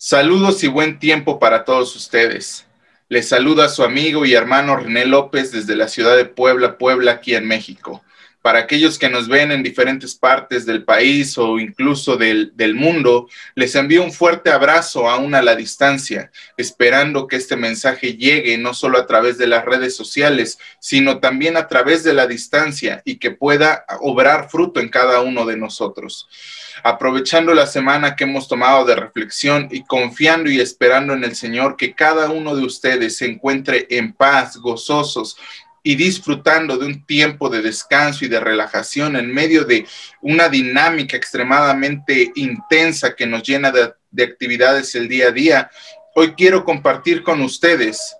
Saludos y buen tiempo para todos ustedes. Les saluda su amigo y hermano René López desde la ciudad de Puebla, Puebla, aquí en México. Para aquellos que nos ven en diferentes partes del país o incluso del, del mundo, les envío un fuerte abrazo aún a la distancia, esperando que este mensaje llegue no solo a través de las redes sociales, sino también a través de la distancia y que pueda obrar fruto en cada uno de nosotros. Aprovechando la semana que hemos tomado de reflexión y confiando y esperando en el Señor que cada uno de ustedes se encuentre en paz, gozosos y disfrutando de un tiempo de descanso y de relajación en medio de una dinámica extremadamente intensa que nos llena de, de actividades el día a día. Hoy quiero compartir con ustedes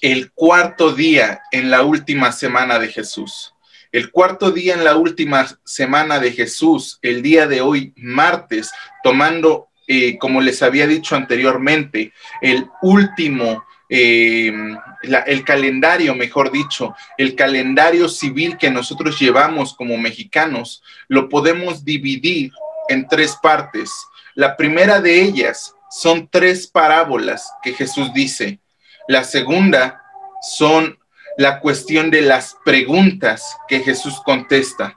el cuarto día en la última semana de Jesús. El cuarto día en la última semana de Jesús, el día de hoy, martes, tomando, eh, como les había dicho anteriormente, el último, eh, el calendario, mejor dicho, el calendario civil que nosotros llevamos como mexicanos, lo podemos dividir en tres partes. La primera de ellas son tres parábolas que Jesús dice. La segunda son la cuestión de las preguntas que Jesús contesta.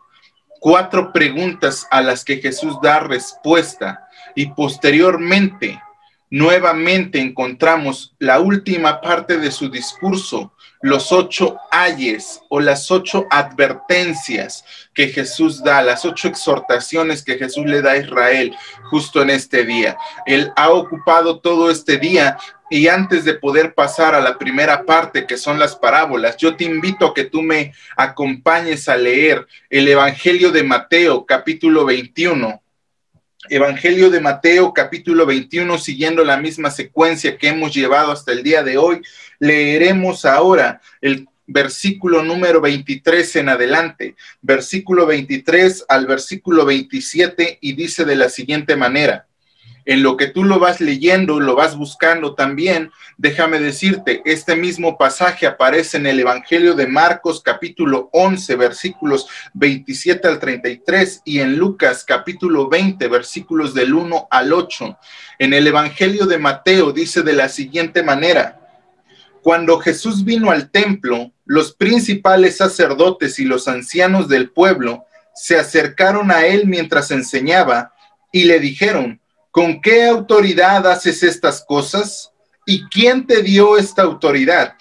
Cuatro preguntas a las que Jesús da respuesta y posteriormente nuevamente encontramos la última parte de su discurso, los ocho ayes o las ocho advertencias que Jesús da, las ocho exhortaciones que Jesús le da a Israel justo en este día. Él ha ocupado todo este día y antes de poder pasar a la primera parte, que son las parábolas, yo te invito a que tú me acompañes a leer el Evangelio de Mateo, capítulo 21. Evangelio de Mateo, capítulo 21, siguiendo la misma secuencia que hemos llevado hasta el día de hoy, leeremos ahora el versículo número 23 en adelante, versículo 23 al versículo 27, y dice de la siguiente manera en lo que tú lo vas leyendo, lo vas buscando también, déjame decirte, este mismo pasaje aparece en el Evangelio de Marcos capítulo 11 versículos 27 al 33 y en Lucas capítulo 20 versículos del 1 al 8. En el Evangelio de Mateo dice de la siguiente manera, cuando Jesús vino al templo, los principales sacerdotes y los ancianos del pueblo se acercaron a él mientras enseñaba y le dijeron, ¿Con qué autoridad haces estas cosas? ¿Y quién te dio esta autoridad?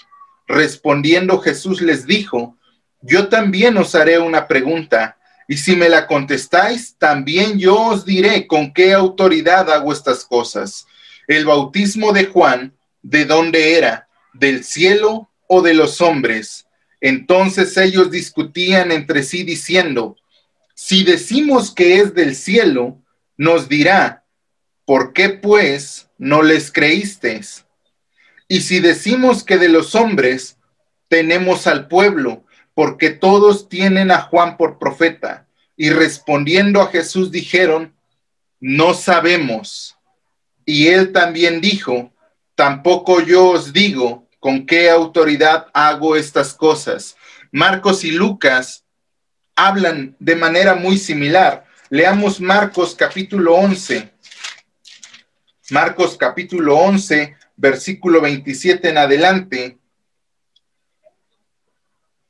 Respondiendo Jesús les dijo, yo también os haré una pregunta, y si me la contestáis, también yo os diré con qué autoridad hago estas cosas. El bautismo de Juan, ¿de dónde era? ¿Del cielo o de los hombres? Entonces ellos discutían entre sí diciendo, si decimos que es del cielo, nos dirá, ¿por qué pues no les creísteis? Y si decimos que de los hombres tenemos al pueblo, porque todos tienen a Juan por profeta. Y respondiendo a Jesús dijeron, no sabemos. Y él también dijo, tampoco yo os digo con qué autoridad hago estas cosas. Marcos y Lucas hablan de manera muy similar. Leamos Marcos capítulo 11 Marcos capítulo 11, versículo 27 en adelante,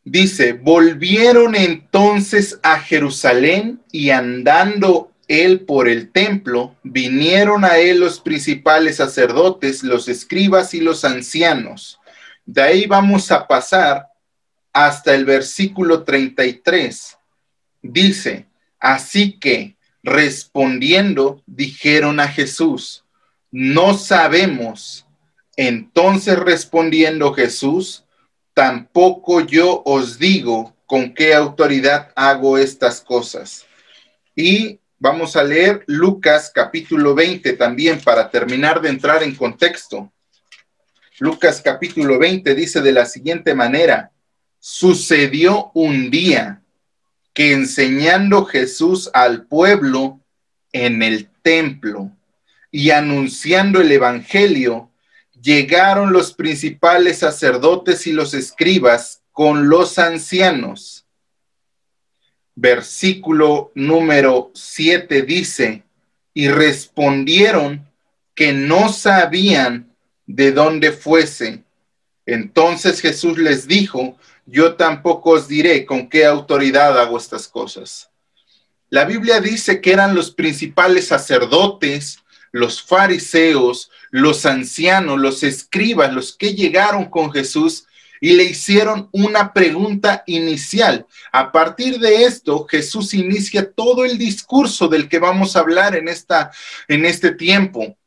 dice, volvieron entonces a Jerusalén y andando él por el templo, vinieron a él los principales sacerdotes, los escribas y los ancianos. De ahí vamos a pasar hasta el versículo 33. Dice, así que respondiendo, dijeron a Jesús, no sabemos. Entonces respondiendo Jesús, tampoco yo os digo con qué autoridad hago estas cosas. Y vamos a leer Lucas capítulo 20 también para terminar de entrar en contexto. Lucas capítulo 20 dice de la siguiente manera, sucedió un día que enseñando Jesús al pueblo en el templo, y anunciando el Evangelio, llegaron los principales sacerdotes y los escribas con los ancianos. Versículo número 7 dice, y respondieron que no sabían de dónde fuese. Entonces Jesús les dijo, yo tampoco os diré con qué autoridad hago estas cosas. La Biblia dice que eran los principales sacerdotes, los fariseos, los ancianos, los escribas, los que llegaron con Jesús y le hicieron una pregunta inicial. A partir de esto, Jesús inicia todo el discurso del que vamos a hablar en, esta, en este tiempo.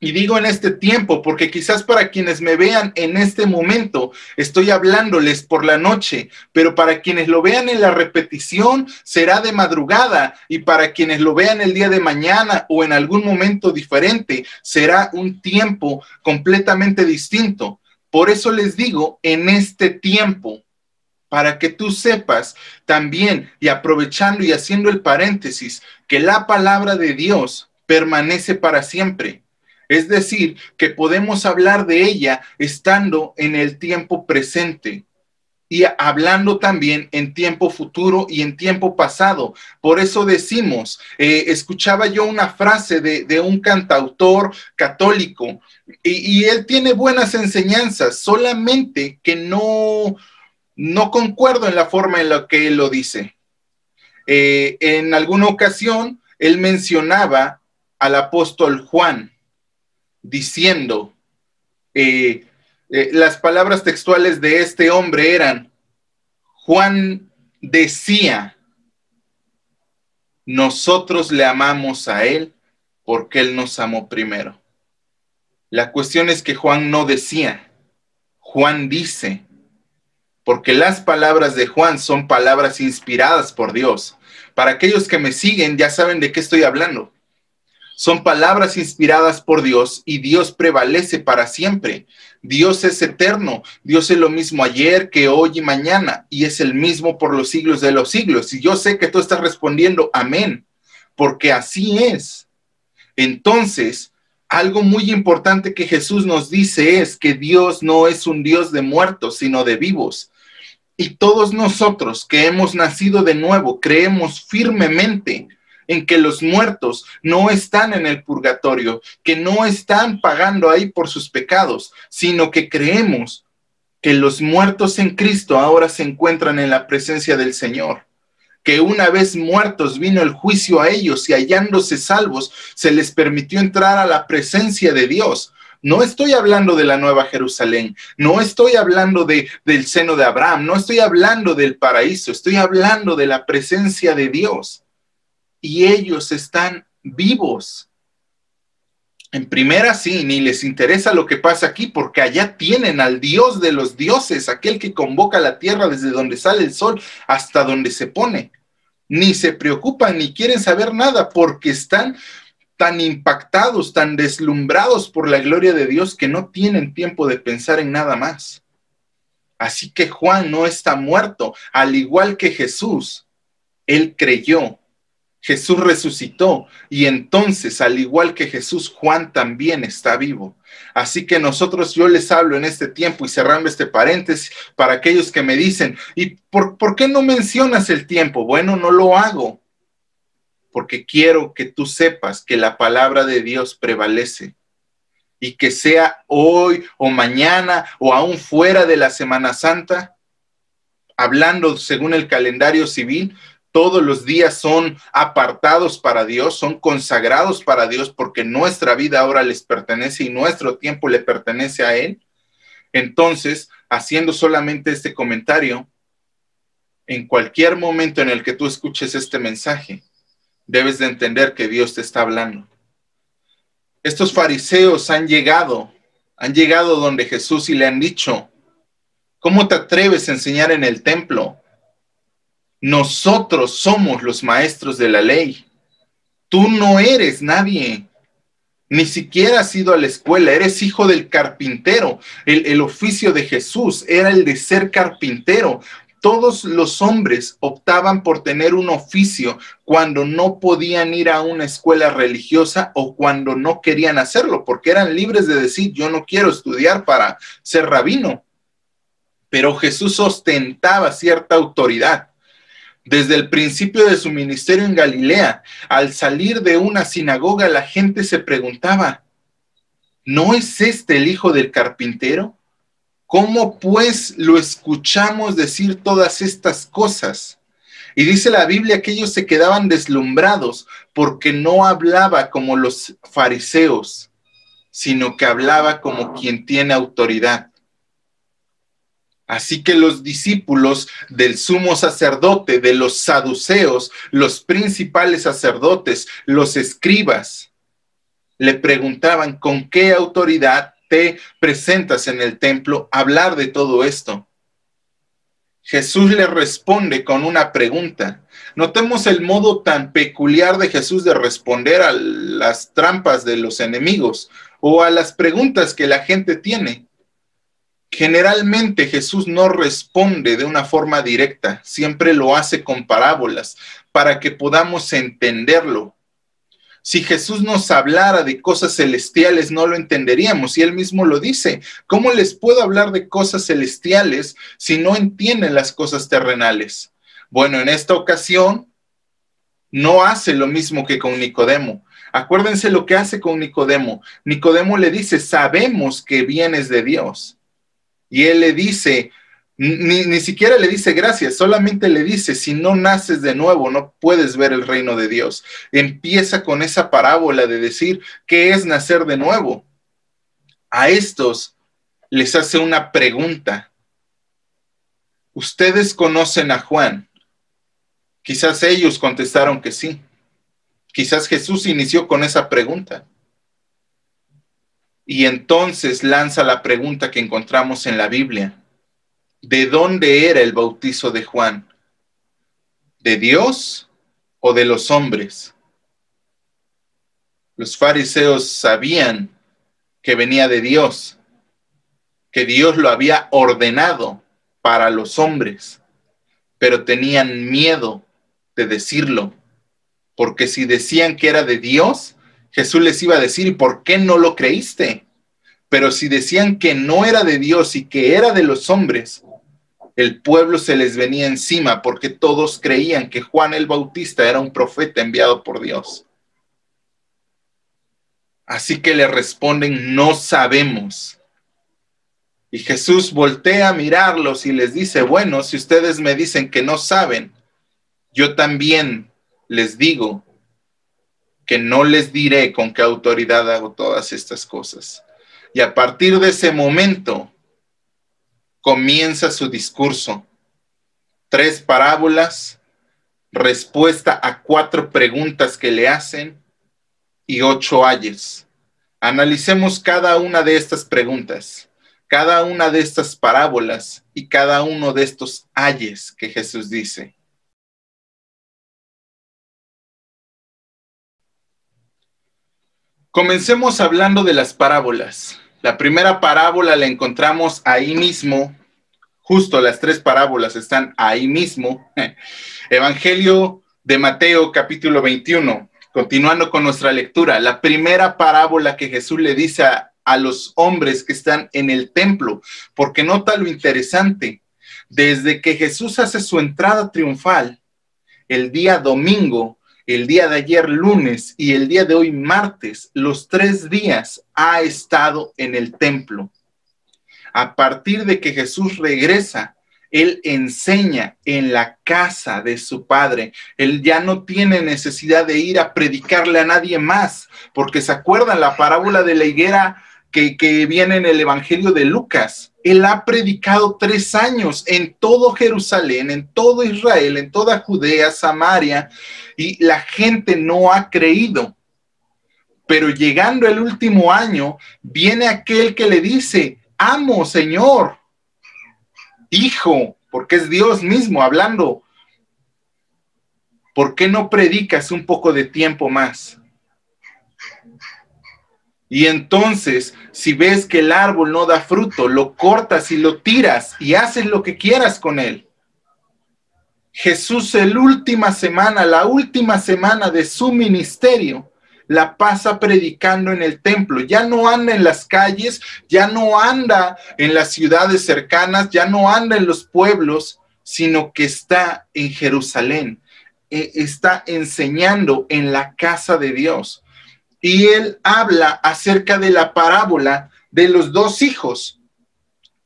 Y digo en este tiempo porque quizás para quienes me vean en este momento estoy hablándoles por la noche, pero para quienes lo vean en la repetición será de madrugada y para quienes lo vean el día de mañana o en algún momento diferente será un tiempo completamente distinto. Por eso les digo en este tiempo, para que tú sepas también y aprovechando y haciendo el paréntesis, que la palabra de Dios permanece para siempre es decir, que podemos hablar de ella estando en el tiempo presente y hablando también en tiempo futuro y en tiempo pasado. Por eso decimos, eh, escuchaba yo una frase de, un cantautor católico y, él tiene buenas enseñanzas, solamente que no, no concuerdo en la forma en la que él lo dice. Eh, en alguna ocasión, él mencionaba al apóstol Juan diciendo, eh, eh, las palabras textuales de este hombre eran, Juan decía, nosotros le amamos a él porque él nos amó primero. La cuestión es que Juan no decía, Juan dice, porque las palabras de Juan son palabras inspiradas por Dios. Para aquellos que me siguen ya saben de qué estoy hablando. Son palabras inspiradas por Dios y Dios prevalece para siempre. Dios es eterno, Dios es lo mismo ayer que hoy y mañana y es el mismo por los siglos de los siglos. Y yo sé que tú estás respondiendo amén, porque así es. Entonces, algo muy importante que Jesús nos dice es que Dios no es un Dios de muertos, sino de vivos. Y todos nosotros que hemos nacido de nuevo creemos firmemente en que los muertos no están en el purgatorio, que no están pagando ahí por sus pecados, sino que creemos que los muertos en Cristo ahora se encuentran en la presencia del Señor que una vez muertos vino el juicio a ellos y hallándose salvos, se les permitió entrar a la presencia de Dios. No estoy hablando de la Nueva Jerusalén, no estoy hablando de, del seno de Abraham, no estoy hablando del paraíso, estoy hablando de la presencia de Dios y ellos están vivos. En primera, sí, ni les interesa lo que pasa aquí, porque allá tienen al Dios de los dioses, aquel que convoca la tierra desde donde sale el sol hasta donde se pone. Ni se preocupan ni quieren saber nada, porque están tan impactados, tan deslumbrados por la gloria de Dios que no tienen tiempo de pensar en nada más. Así que Juan no está muerto, al igual que Jesús. Él creyó Jesús resucitó y entonces, al igual que Jesús, Juan también está vivo. Así que nosotros, yo les hablo en este tiempo y cerrando este paréntesis para aquellos que me dicen, ¿y por, por qué no mencionas el tiempo? Bueno, no lo hago porque quiero que tú sepas que la palabra de Dios prevalece y que sea hoy o mañana o aún fuera de la Semana Santa, hablando según el calendario civil, todos los días son apartados para Dios, son consagrados para Dios porque nuestra vida ahora les pertenece y nuestro tiempo le pertenece a Él. Entonces, haciendo solamente este comentario, en cualquier momento en el que tú escuches este mensaje, debes de entender que Dios te está hablando. Estos fariseos han llegado, han llegado donde Jesús y le han dicho, ¿cómo te atreves a enseñar en el templo? Nosotros somos los maestros de la ley. Tú no eres nadie. Ni siquiera has ido a la escuela, eres hijo del carpintero. El, oficio de Jesús era el de ser carpintero. Todos los hombres optaban por tener un oficio cuando no podían ir a una escuela religiosa o cuando no querían hacerlo, porque eran libres de decir, yo no quiero estudiar para ser rabino. Pero Jesús ostentaba cierta autoridad. Desde el principio de su ministerio en Galilea, al salir de una sinagoga, la gente se preguntaba, ¿no es este el hijo del carpintero? ¿Cómo pues lo escuchamos decir todas estas cosas? Y dice la Biblia que ellos se quedaban deslumbrados porque no hablaba como los fariseos, sino que hablaba como quien tiene autoridad. Así que los discípulos del sumo sacerdote, de los saduceos, los principales sacerdotes, los escribas, le preguntaban con qué autoridad te presentas en el templo a hablar de todo esto. Jesús le responde con una pregunta. Notemos el modo tan peculiar de Jesús de responder a las trampas de los enemigos o a las preguntas que la gente tiene. Generalmente Jesús no responde de una forma directa, siempre lo hace con parábolas para que podamos entenderlo. Si Jesús nos hablara de cosas celestiales, no lo entenderíamos. Y él mismo lo dice. ¿Cómo les puedo hablar de cosas celestiales si no entienden las cosas terrenales? Bueno, en esta ocasión no hace lo mismo que con Nicodemo. Acuérdense lo que hace con Nicodemo. Nicodemo le dice, sabemos que vienes de Dios. Y él le dice, ni, siquiera le dice gracias, solamente le dice, si no naces de nuevo, no puedes ver el reino de Dios. Empieza con esa parábola de decir, ¿qué es nacer de nuevo? A estos les hace una pregunta. Ustedes conocen a Juan. Quizás ellos contestaron que sí. Quizás Jesús inició con esa pregunta. Y entonces lanza la pregunta que encontramos en la Biblia. ¿De dónde era el bautizo de Juan? ¿De Dios o de los hombres? Los fariseos sabían que venía de Dios, que Dios lo había ordenado para los hombres, pero tenían miedo de decirlo, porque si decían que era de Dios, Jesús les iba a decir, ¿y por qué no lo creíste? Pero si decían que no era de Dios y que era de los hombres, el pueblo se les venía encima porque todos creían que Juan el Bautista era un profeta enviado por Dios. Así que le responden, no sabemos. Y Jesús voltea a mirarlos y les dice, bueno, si ustedes me dicen que no saben, yo también les digo que no les diré con qué autoridad hago todas estas cosas. Y a partir de ese momento comienza su discurso. Tres parábolas, respuesta a cuatro preguntas que le hacen y ocho ayes. Analicemos cada una de estas preguntas, cada una de estas parábolas y cada uno de estos ayes que Jesús dice. Comencemos hablando de las parábolas. La primera parábola la encontramos ahí mismo, justo las tres parábolas están ahí mismo. Evangelio de Mateo capítulo 21. Continuando con nuestra lectura, la primera parábola que Jesús le dice a, a los hombres que están en el templo, porque nota lo interesante, desde que Jesús hace su entrada triunfal, el día domingo, el día de ayer lunes y el día de hoy martes, los tres días ha estado en el templo. A partir de que Jesús regresa, él enseña en la casa de su padre. Él ya no tiene necesidad de ir a predicarle a nadie más, porque se acuerdan la parábola de la higuera que, que viene en el Evangelio de Lucas. Él ha predicado tres años en todo Jerusalén, en todo Israel, en toda Judea, Samaria, y la gente no ha creído. Pero llegando el último año, viene aquel que le dice, amo, Señor, hijo, porque es Dios mismo hablando. ¿Por qué no predicas un poco de tiempo más? Y entonces, si ves que el árbol no da fruto, lo cortas y lo tiras y haces lo que quieras con él. Jesús, la última semana, la última semana de su ministerio, la pasa predicando en el templo. Ya no anda en las calles, ya no anda en las ciudades cercanas, ya no anda en los pueblos, sino que está en Jerusalén. Eh, está enseñando en la casa de Dios y él habla acerca de la parábola de los dos hijos.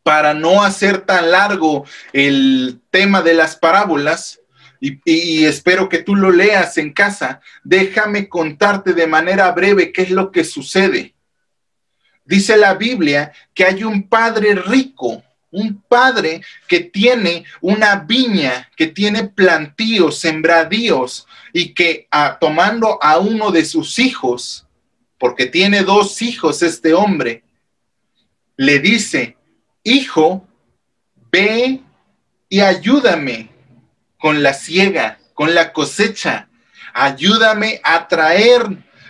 Para no hacer tan largo el tema de las parábolas, y, espero que tú lo leas en casa, déjame contarte de manera breve qué es lo que sucede. Dice la Biblia que hay un padre rico, un padre que tiene una viña, que tiene plantíos, sembradíos, y que ah, tomando a uno de sus hijos, porque tiene dos hijos este hombre, le dice, hijo, ve y ayúdame con la siega, con la cosecha. Ayúdame a traer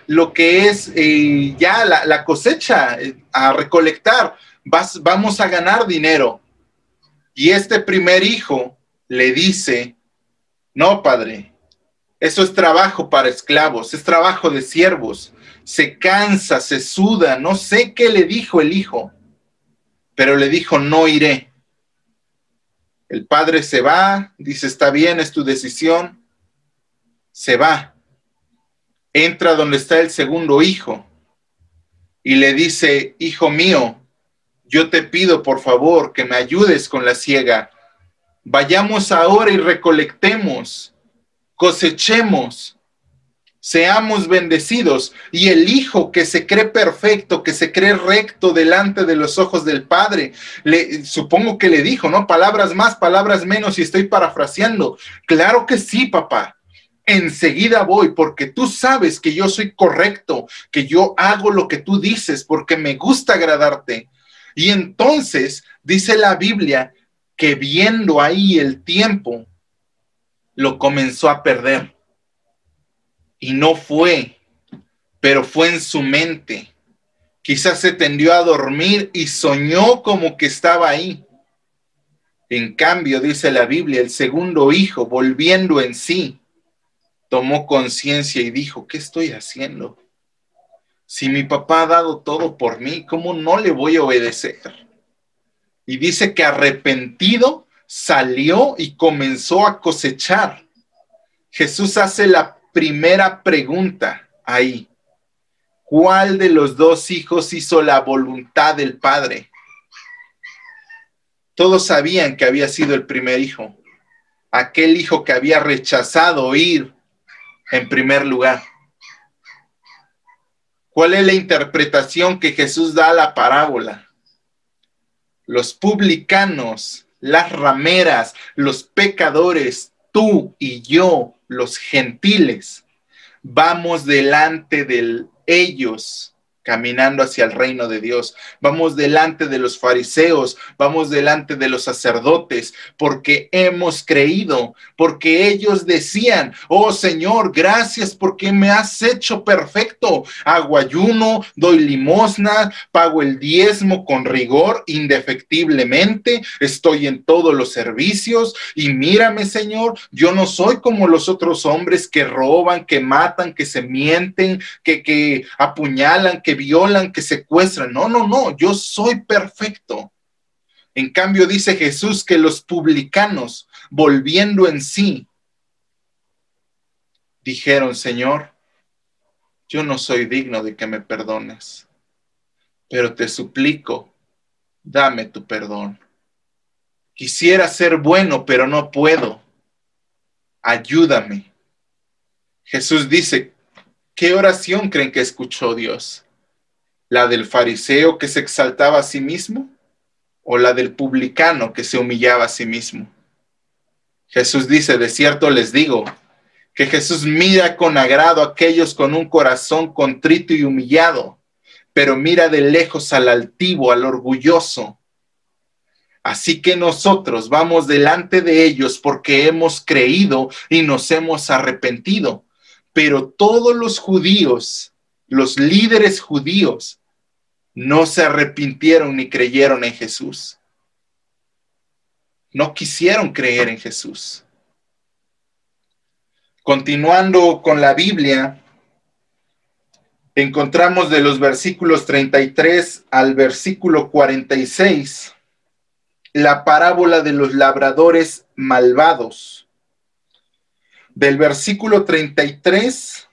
lo que es eh, ya la, cosecha, eh, a recolectar. Vas, vamos a ganar dinero. Y este primer hijo le dice, no, padre, eso es trabajo para esclavos, es trabajo de siervos. Se cansa, se suda, no sé qué le dijo el hijo, pero le dijo, no iré. El padre se va, dice, está bien, es tu decisión. Se va. Entra donde está el segundo hijo y le dice, hijo mío, yo te pido por favor que me ayudes con la ciega. Vayamos ahora y recolectemos, cosechemos seamos bendecidos. Y el Hijo que se cree perfecto, que se cree recto delante de los ojos del Padre, le, supongo que le dijo, ¿no? Palabras más, palabras menos, y estoy parafraseando. Claro que sí, papá. Enseguida voy porque tú sabes que yo soy correcto, que yo hago lo que tú dices porque me gusta agradarte. Y entonces dice la Biblia que viendo ahí el tiempo, lo comenzó a perder y no fue, pero fue en su mente. Quizás se tendió a dormir y soñó como que estaba ahí. En cambio, dice la Biblia, el segundo hijo, volviendo en sí, tomó conciencia y dijo, ¿qué estoy haciendo? Si mi papá ha dado todo por mí, ¿cómo no le voy a obedecer? Y dice que arrepentido salió y comenzó a cosechar. Jesús hace la primera pregunta ahí. ¿Cuál de los dos hijos hizo la voluntad del padre? Todos sabían que había sido el primer hijo, aquel hijo que había rechazado ir en primer lugar. ¿Cuál es la interpretación que Jesús da a la parábola? Los publicanos, las rameras, los pecadores, tú y yo los gentiles, vamos delante de ellos caminando hacia el reino de Dios. Vamos delante de los fariseos, vamos delante de los sacerdotes, porque hemos creído, porque ellos decían, oh Señor, gracias porque me has hecho perfecto. Hago ayuno, doy limosna, pago el diezmo con rigor, indefectiblemente, estoy en todos los servicios y mírame, Señor, yo no soy como los otros hombres que roban, que matan, que se mienten, que, que apuñalan, que violan, que secuestran. No, no, no, yo soy perfecto. En cambio dice Jesús que los publicanos, volviendo en sí, dijeron, Señor, yo no soy digno de que me perdones, pero te suplico, dame tu perdón. Quisiera ser bueno, pero no puedo. Ayúdame. Jesús dice, ¿qué oración creen que escuchó Dios? La del fariseo que se exaltaba a sí mismo o la del publicano que se humillaba a sí mismo. Jesús dice, de cierto les digo, que Jesús mira con agrado a aquellos con un corazón contrito y humillado, pero mira de lejos al altivo, al orgulloso. Así que nosotros vamos delante de ellos porque hemos creído y nos hemos arrepentido. Pero todos los judíos, los líderes judíos, no se arrepintieron ni creyeron en Jesús. No quisieron creer en Jesús. Continuando con la Biblia, encontramos de los versículos 33 al versículo 46 la parábola de los labradores malvados. Del versículo 33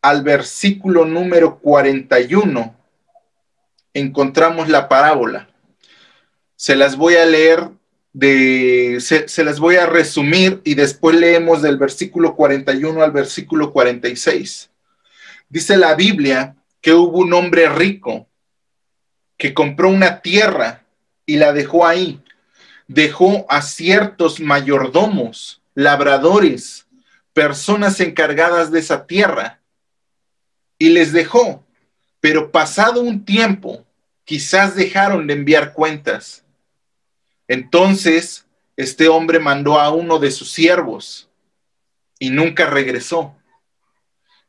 al versículo número 41, encontramos la parábola. Se las voy a leer de, se, se, las voy a resumir y después leemos del versículo 41 al versículo 46. Dice la Biblia que hubo un hombre rico que compró una tierra y la dejó ahí. Dejó a ciertos mayordomos, labradores, personas encargadas de esa tierra y les dejó. Pero pasado un tiempo, quizás dejaron de enviar cuentas. Entonces, este hombre mandó a uno de sus siervos y nunca regresó.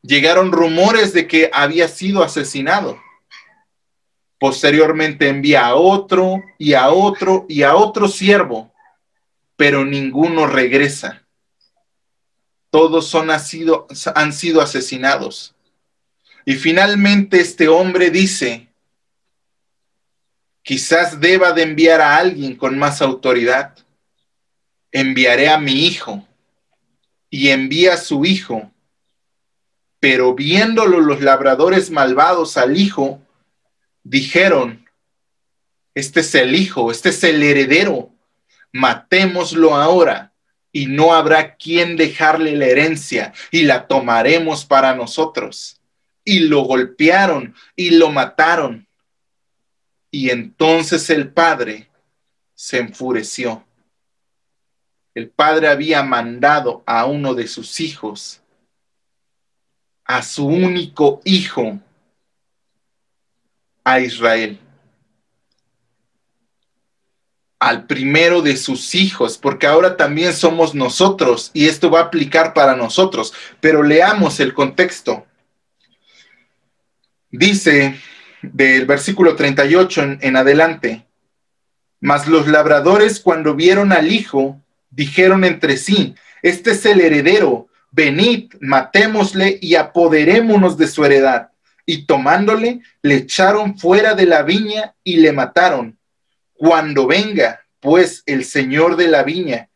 Llegaron rumores de que había sido asesinado. Posteriormente envía a otro y a otro y a otro siervo, pero ninguno regresa. Todos son, han, sido, han sido asesinados. Y finalmente este hombre dice, quizás deba de enviar a alguien con más autoridad. Enviaré a mi hijo. Y envía a su hijo. Pero viéndolo los labradores malvados al hijo, dijeron, este es el hijo, este es el heredero, matémoslo ahora y no habrá quien dejarle la herencia y la tomaremos para nosotros. Y lo golpearon y lo mataron. Y entonces el padre se enfureció. El padre había mandado a uno de sus hijos, a su único hijo, a Israel, al primero de sus hijos, porque ahora también somos nosotros y esto va a aplicar para nosotros, pero leamos el contexto. Dice del versículo 38 en, en adelante, mas los labradores cuando vieron al hijo, dijeron entre sí, este es el heredero, venid, matémosle y apoderémonos de su heredad y tomándole, le echaron fuera de la viña y le mataron. Cuando venga, pues, el señor de la viña,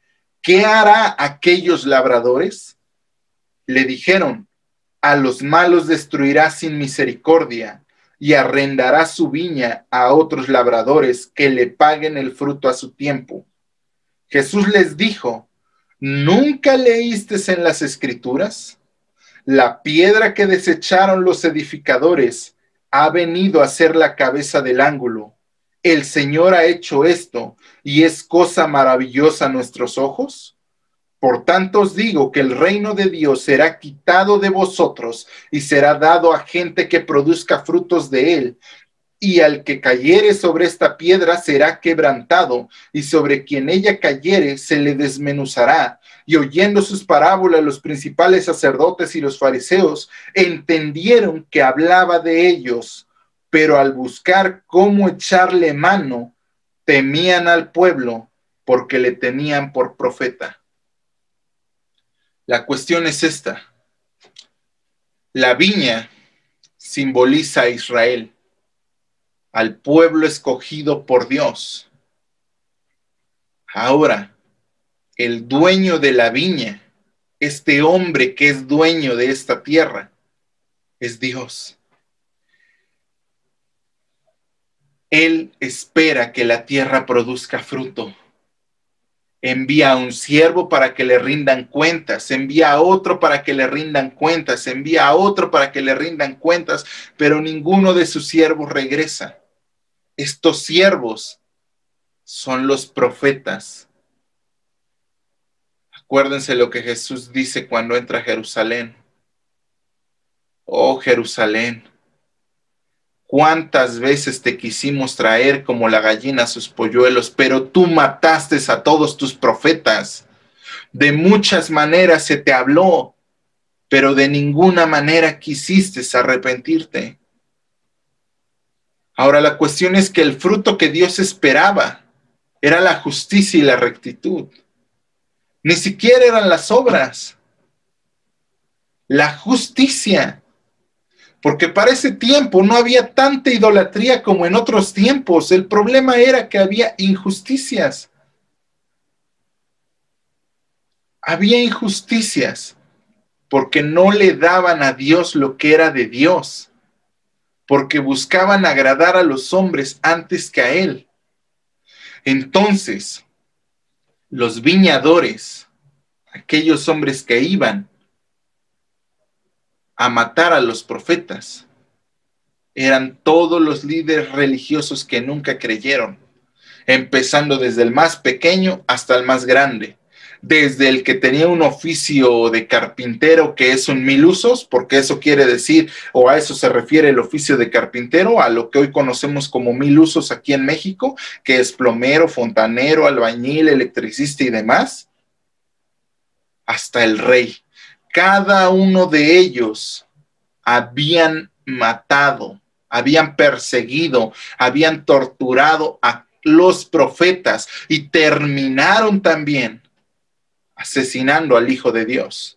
¿qué hará aquellos labradores? Le dijeron, a los malos destruirá sin misericordia y arrendará su viña a otros labradores que le paguen el fruto a su tiempo. Jesús les dijo, ¿nunca leíste en las escrituras? La piedra que desecharon los edificadores ha venido a ser la cabeza del ángulo. El Señor ha hecho esto y es cosa maravillosa a nuestros ojos. Por tanto os digo que el reino de Dios será quitado de vosotros y será dado a gente que produzca frutos de él. Y al que cayere sobre esta piedra será quebrantado, y sobre quien ella cayere se le desmenuzará y oyendo sus parábolas los principales sacerdotes y los fariseos entendieron que hablaba de ellos, pero al buscar cómo echarle mano, temían al pueblo porque le tenían por profeta. La cuestión es esta. La viña simboliza a Israel, al pueblo escogido por Dios. Ahora, el dueño de la viña, este hombre que es dueño de esta tierra, es Dios. Él espera que la tierra produzca fruto. Envía a un siervo para que le rindan cuentas, envía a otro para que le rindan cuentas, envía a otro para que le rindan cuentas, pero ninguno de sus siervos regresa. Estos siervos son los profetas Acuérdense lo que Jesús dice cuando entra a Jerusalén. Oh Jerusalén, cuántas veces te quisimos traer como la gallina a sus polluelos, pero tú mataste a todos tus profetas. De muchas maneras se te habló, pero de ninguna manera quisiste arrepentirte. Ahora la cuestión es que el fruto que Dios esperaba era la justicia y la rectitud. Ni siquiera eran las obras. La justicia. Porque para ese tiempo no había tanta idolatría como en otros tiempos. El problema era que había injusticias. Había injusticias. porque no le daban a Dios lo que era de Dios, porque buscaban agradar a los hombres antes que a Él. Entonces, los viñadores, aquellos hombres que iban a matar a los profetas, eran todos los líderes religiosos que nunca creyeron, empezando desde el más pequeño hasta el más grande desde el que tenía un oficio de carpintero que es un mil usos, porque eso quiere decir, o a eso se refiere el oficio de carpintero, a lo que hoy conocemos como mil usos aquí en México, que es plomero, fontanero, albañil, electricista y demás, hasta el rey. Cada uno de ellos habían matado, habían perseguido, habían torturado a los profetas y terminaron también asesinando al Hijo de Dios.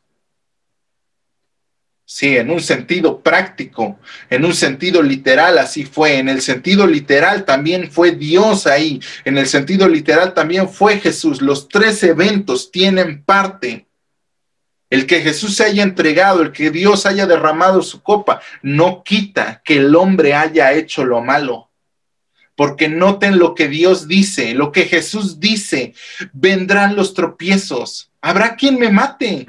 Sí, en un sentido práctico, en un sentido literal, así fue. En el sentido literal también fue Dios ahí. En el sentido literal también fue Jesús. Los tres eventos tienen parte. El que Jesús se haya entregado, el que Dios haya derramado su copa, no quita que el hombre haya hecho lo malo. Porque noten lo que Dios dice, lo que Jesús dice, vendrán los tropiezos, habrá quien me mate,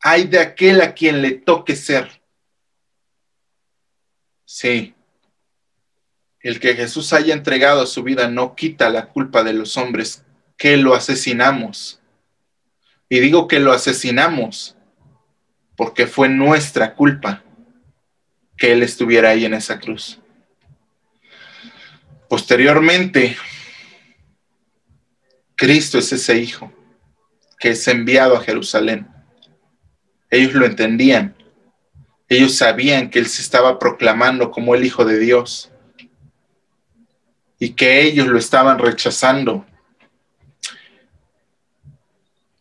hay de aquel a quien le toque ser. Sí, el que Jesús haya entregado su vida no quita la culpa de los hombres que lo asesinamos. Y digo que lo asesinamos porque fue nuestra culpa que Él estuviera ahí en esa cruz. Posteriormente, Cristo es ese hijo que es enviado a Jerusalén. Ellos lo entendían. Ellos sabían que Él se estaba proclamando como el Hijo de Dios y que ellos lo estaban rechazando.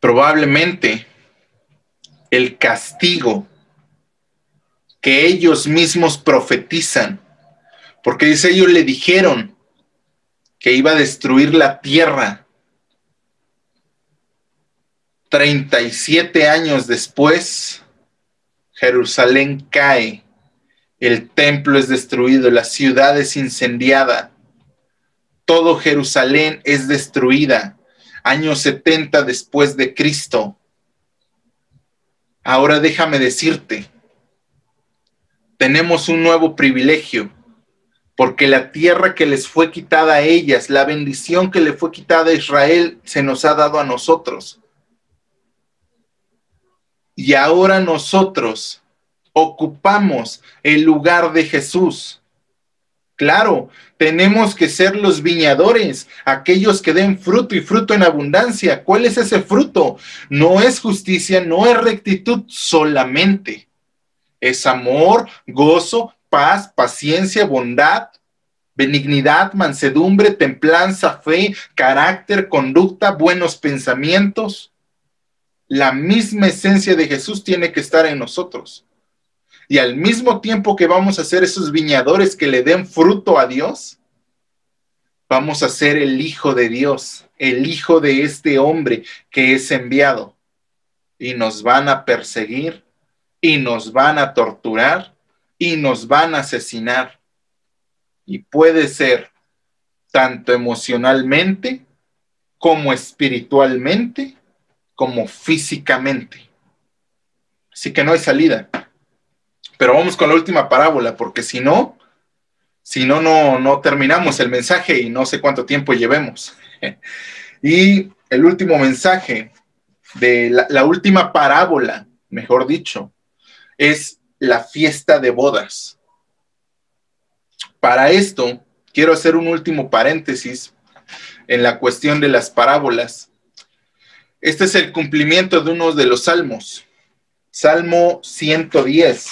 Probablemente el castigo que ellos mismos profetizan, porque dice ellos le dijeron, que iba a destruir la tierra. 37 años después, Jerusalén cae, el templo es destruido, la ciudad es incendiada, todo Jerusalén es destruida, años 70 después de Cristo. Ahora déjame decirte, tenemos un nuevo privilegio porque la tierra que les fue quitada a ellas, la bendición que le fue quitada a Israel, se nos ha dado a nosotros. Y ahora nosotros ocupamos el lugar de Jesús. Claro, tenemos que ser los viñadores, aquellos que den fruto y fruto en abundancia. ¿Cuál es ese fruto? No es justicia, no es rectitud solamente. Es amor, gozo, paz, paciencia, bondad, benignidad, mansedumbre, templanza, fe, carácter, conducta, buenos pensamientos. La misma esencia de Jesús tiene que estar en nosotros. Y al mismo tiempo que vamos a ser esos viñadores que le den fruto a Dios, vamos a ser el Hijo de Dios, el Hijo de este hombre que es enviado. Y nos van a perseguir y nos van a torturar y nos van a asesinar. Y puede ser tanto emocionalmente como espiritualmente como físicamente. Así que no hay salida. Pero vamos con la última parábola, porque si no, si no, no, no terminamos el mensaje y no sé cuánto tiempo llevemos. y el último mensaje de la, la última parábola, mejor dicho, es la fiesta de bodas. Para esto, quiero hacer un último paréntesis en la cuestión de las parábolas. Este es el cumplimiento de uno de los salmos. Salmo 110.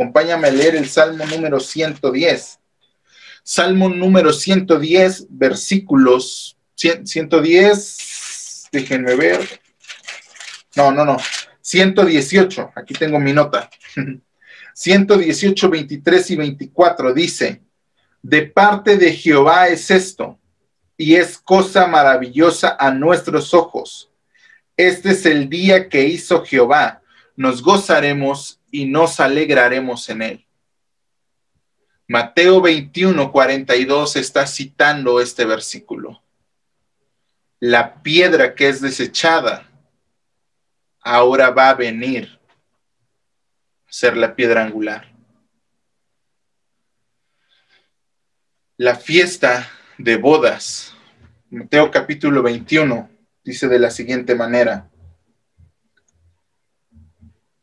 Acompáñame a leer el Salmo número 110. Salmo número 110, versículos 110, déjenme ver. No, no, no. 118, aquí tengo mi nota. 118, 23 y 24 dice, de parte de Jehová es esto, y es cosa maravillosa a nuestros ojos. Este es el día que hizo Jehová. nos gozaremos y nos alegraremos en él. Mateo 21, 42 está citando este versículo. La piedra que es desechada ahora va a venir a ser la piedra angular. La fiesta de bodas, Mateo capítulo 21, dice de la siguiente manera.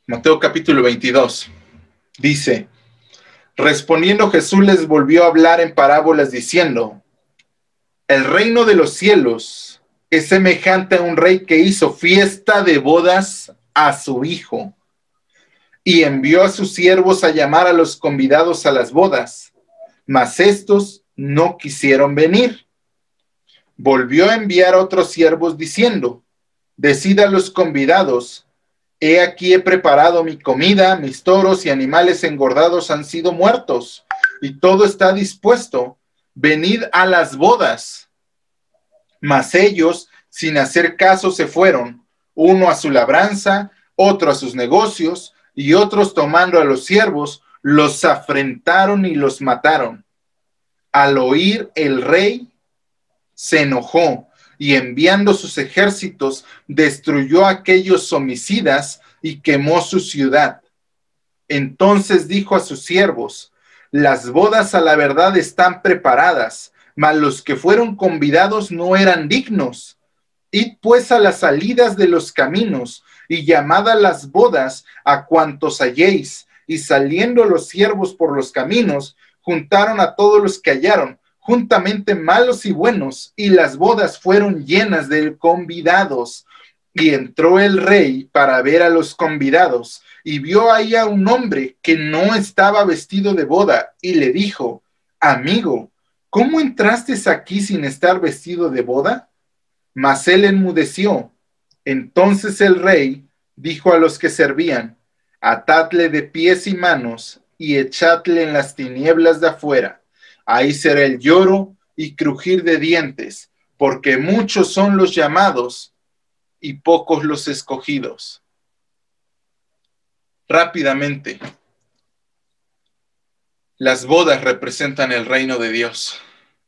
Mateo capítulo 22 dice, respondiendo Jesús les volvió a hablar en parábolas diciendo, el reino de los cielos es semejante a un rey que hizo fiesta de bodas a su hijo y envió a sus siervos a llamar a los convidados a las bodas, mas estos no quisieron venir. Volvió a enviar a otros siervos diciendo, decida a los convidados, He aquí he preparado mi comida, mis toros y animales engordados han sido muertos, y todo está dispuesto. Venid a las bodas. Mas ellos, sin hacer caso, se fueron, uno a su labranza, otro a sus negocios, y otros tomando a los siervos, los afrentaron y los mataron. Al oír el rey, se enojó y enviando sus ejércitos, destruyó a aquellos homicidas y quemó su ciudad. Entonces dijo a sus siervos, las bodas a la verdad están preparadas, mas los que fueron convidados no eran dignos. Id pues a las salidas de los caminos y llamad a las bodas a cuantos halléis. Y saliendo los siervos por los caminos, juntaron a todos los que hallaron juntamente malos y buenos, y las bodas fueron llenas de convidados. Y entró el rey para ver a los convidados, y vio ahí a un hombre que no estaba vestido de boda, y le dijo, Amigo, ¿cómo entraste aquí sin estar vestido de boda? Mas él enmudeció. Entonces el rey dijo a los que servían, Atadle de pies y manos, y echadle en las tinieblas de afuera Ahí será el lloro y crujir de dientes, porque muchos son los llamados y pocos los escogidos. Rápidamente, las bodas representan el reino de Dios.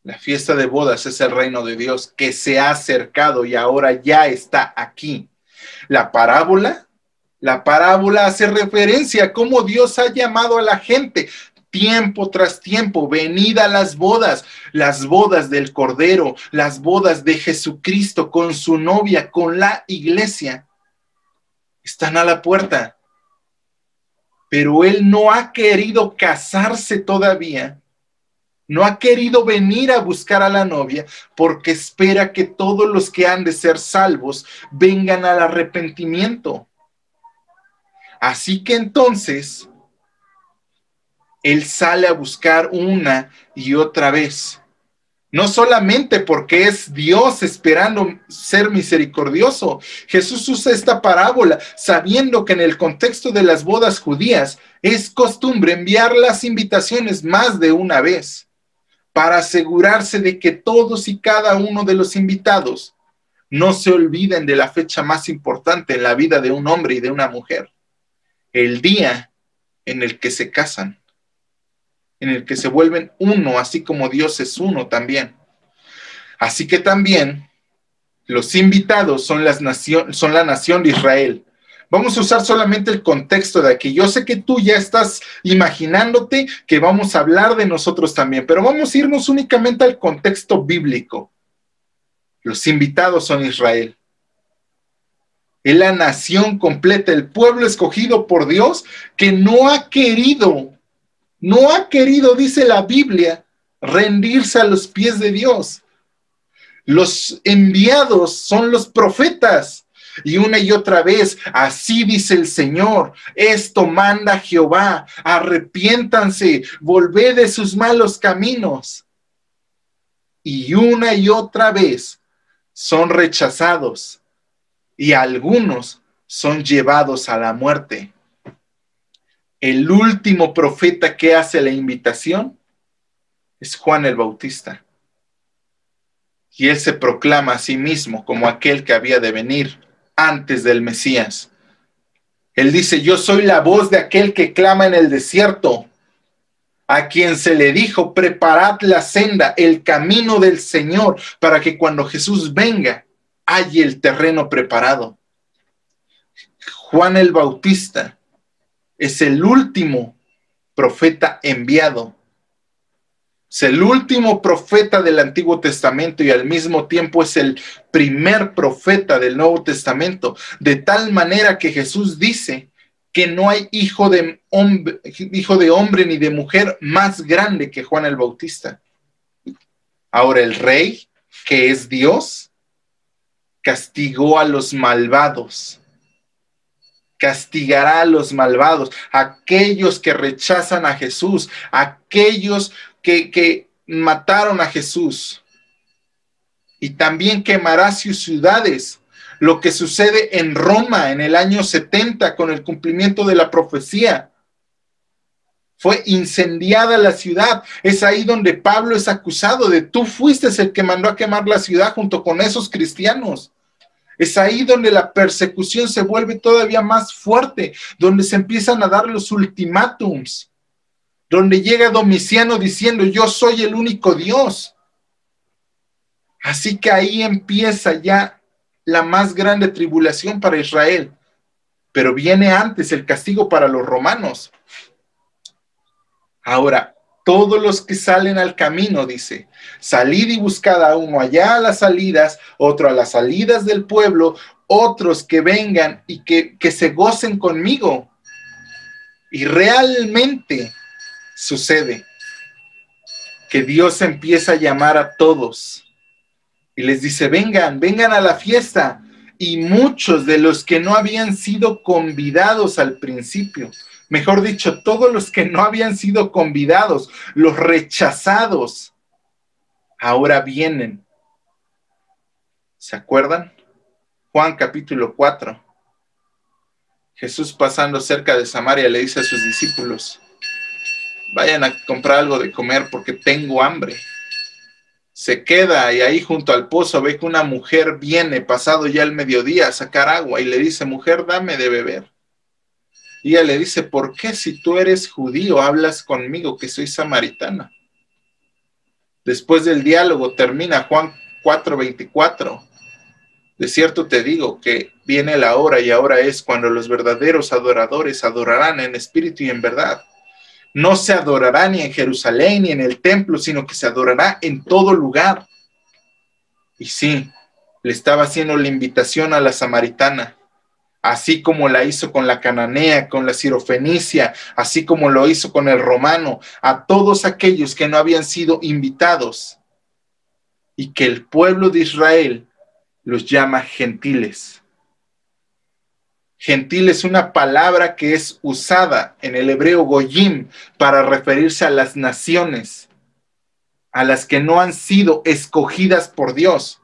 La fiesta de bodas es el reino de Dios que se ha acercado y ahora ya está aquí. La parábola la parábola hace referencia a cómo Dios ha llamado a la gente tiempo tras tiempo, venida las bodas, las bodas del Cordero, las bodas de Jesucristo con su novia, con la iglesia. Están a la puerta. Pero él no ha querido casarse todavía. No ha querido venir a buscar a la novia porque espera que todos los que han de ser salvos vengan al arrepentimiento. Así que entonces él sale a buscar una y otra vez. No solamente porque es Dios esperando ser misericordioso. Jesús usa esta parábola sabiendo que en el contexto de las bodas judías es costumbre enviar las invitaciones más de una vez para asegurarse de que todos y cada uno de los invitados no se olviden de la fecha más importante en la vida de un hombre y de una mujer, el día en el que se casan en el que se vuelven uno, así como Dios es uno también. Así que también los invitados son, las son la nación de Israel. Vamos a usar solamente el contexto de aquí. Yo sé que tú ya estás imaginándote que vamos a hablar de nosotros también, pero vamos a irnos únicamente al contexto bíblico. Los invitados son Israel. Es la nación completa, el pueblo escogido por Dios que no ha querido no ha querido, dice la Biblia, rendirse a los pies de Dios. Los enviados son los profetas. Y una y otra vez, así dice el Señor, esto manda Jehová, arrepiéntanse, volvé de sus malos caminos. Y una y otra vez son rechazados y algunos son llevados a la muerte el último profeta que hace la invitación es Juan el Bautista. Y él se proclama a sí mismo como aquel que había de venir antes del Mesías. Él dice, yo soy la voz de aquel que clama en el desierto, a quien se le dijo, preparad la senda, el camino del Señor, para que cuando Jesús venga, haya el terreno preparado. Juan el Bautista es el último profeta enviado. Es el último profeta del Antiguo Testamento y al mismo tiempo es el primer profeta del Nuevo Testamento, de tal manera que Jesús dice que no hay hijo de hombre, hijo de hombre ni de mujer más grande que Juan el Bautista. Ahora el rey, que es Dios, castigó a los malvados castigará a los malvados, aquellos que rechazan a Jesús, aquellos que, que mataron a Jesús. Y también quemará sus ciudades. Lo que sucede en Roma en el año 70 con el cumplimiento de la profecía. Fue incendiada la ciudad. Es ahí donde Pablo es acusado de tú fuiste el que mandó a quemar la ciudad junto con esos cristianos. Es ahí donde la persecución se vuelve todavía más fuerte, donde se empiezan a dar los ultimátums, donde llega Domiciano diciendo, yo soy el único Dios. Así que ahí empieza ya la más grande tribulación para Israel. Pero viene antes el castigo para los romanos. Ahora, todos los que salen al camino, dice, salid y buscad a uno allá a las salidas, otro a las salidas del pueblo, otros que vengan y que, que se gocen conmigo. Y realmente sucede que Dios empieza a llamar a todos y les dice, vengan, vengan a la fiesta. Y muchos de los que no habían sido convidados al principio, mejor dicho, todos los que no habían sido convidados, los rechazados, ahora vienen. ¿Se acuerdan? Juan capítulo 4. Jesús pasando cerca de Samaria le dice a sus discípulos, vayan a comprar algo de comer porque tengo hambre. Se queda y ahí junto al pozo ve que una mujer viene pasado ya el mediodía a sacar agua y le dice, mujer, dame de beber. Y ella le dice, ¿por qué si tú eres judío hablas conmigo que soy samaritana? Después del diálogo termina Juan 4:24. De cierto te digo que viene la hora y ahora es cuando los verdaderos adoradores adorarán en espíritu y en verdad. No se adorará ni en Jerusalén ni en el templo, sino que se adorará en todo lugar. Y sí, le estaba haciendo la invitación a la samaritana así como la hizo con la cananea, con la sirofenicia, así como lo hizo con el romano, a todos aquellos que no habían sido invitados y que el pueblo de Israel los llama gentiles. Gentil es una palabra que es usada en el hebreo goyim para referirse a las naciones, a las que no han sido escogidas por Dios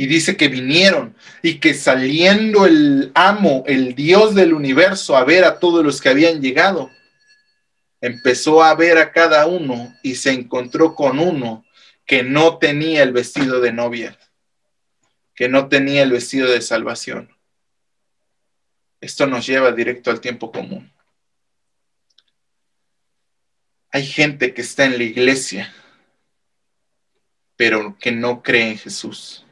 y dice que vinieron y que saliendo el amo, el Dios del universo, a ver a todos los que habían llegado, empezó a ver a cada uno y se encontró con uno que no tenía el vestido de novia, que no tenía el vestido de salvación. Esto nos lleva directo al tiempo común. Hay gente que está en la iglesia, pero que no cree en Jesús.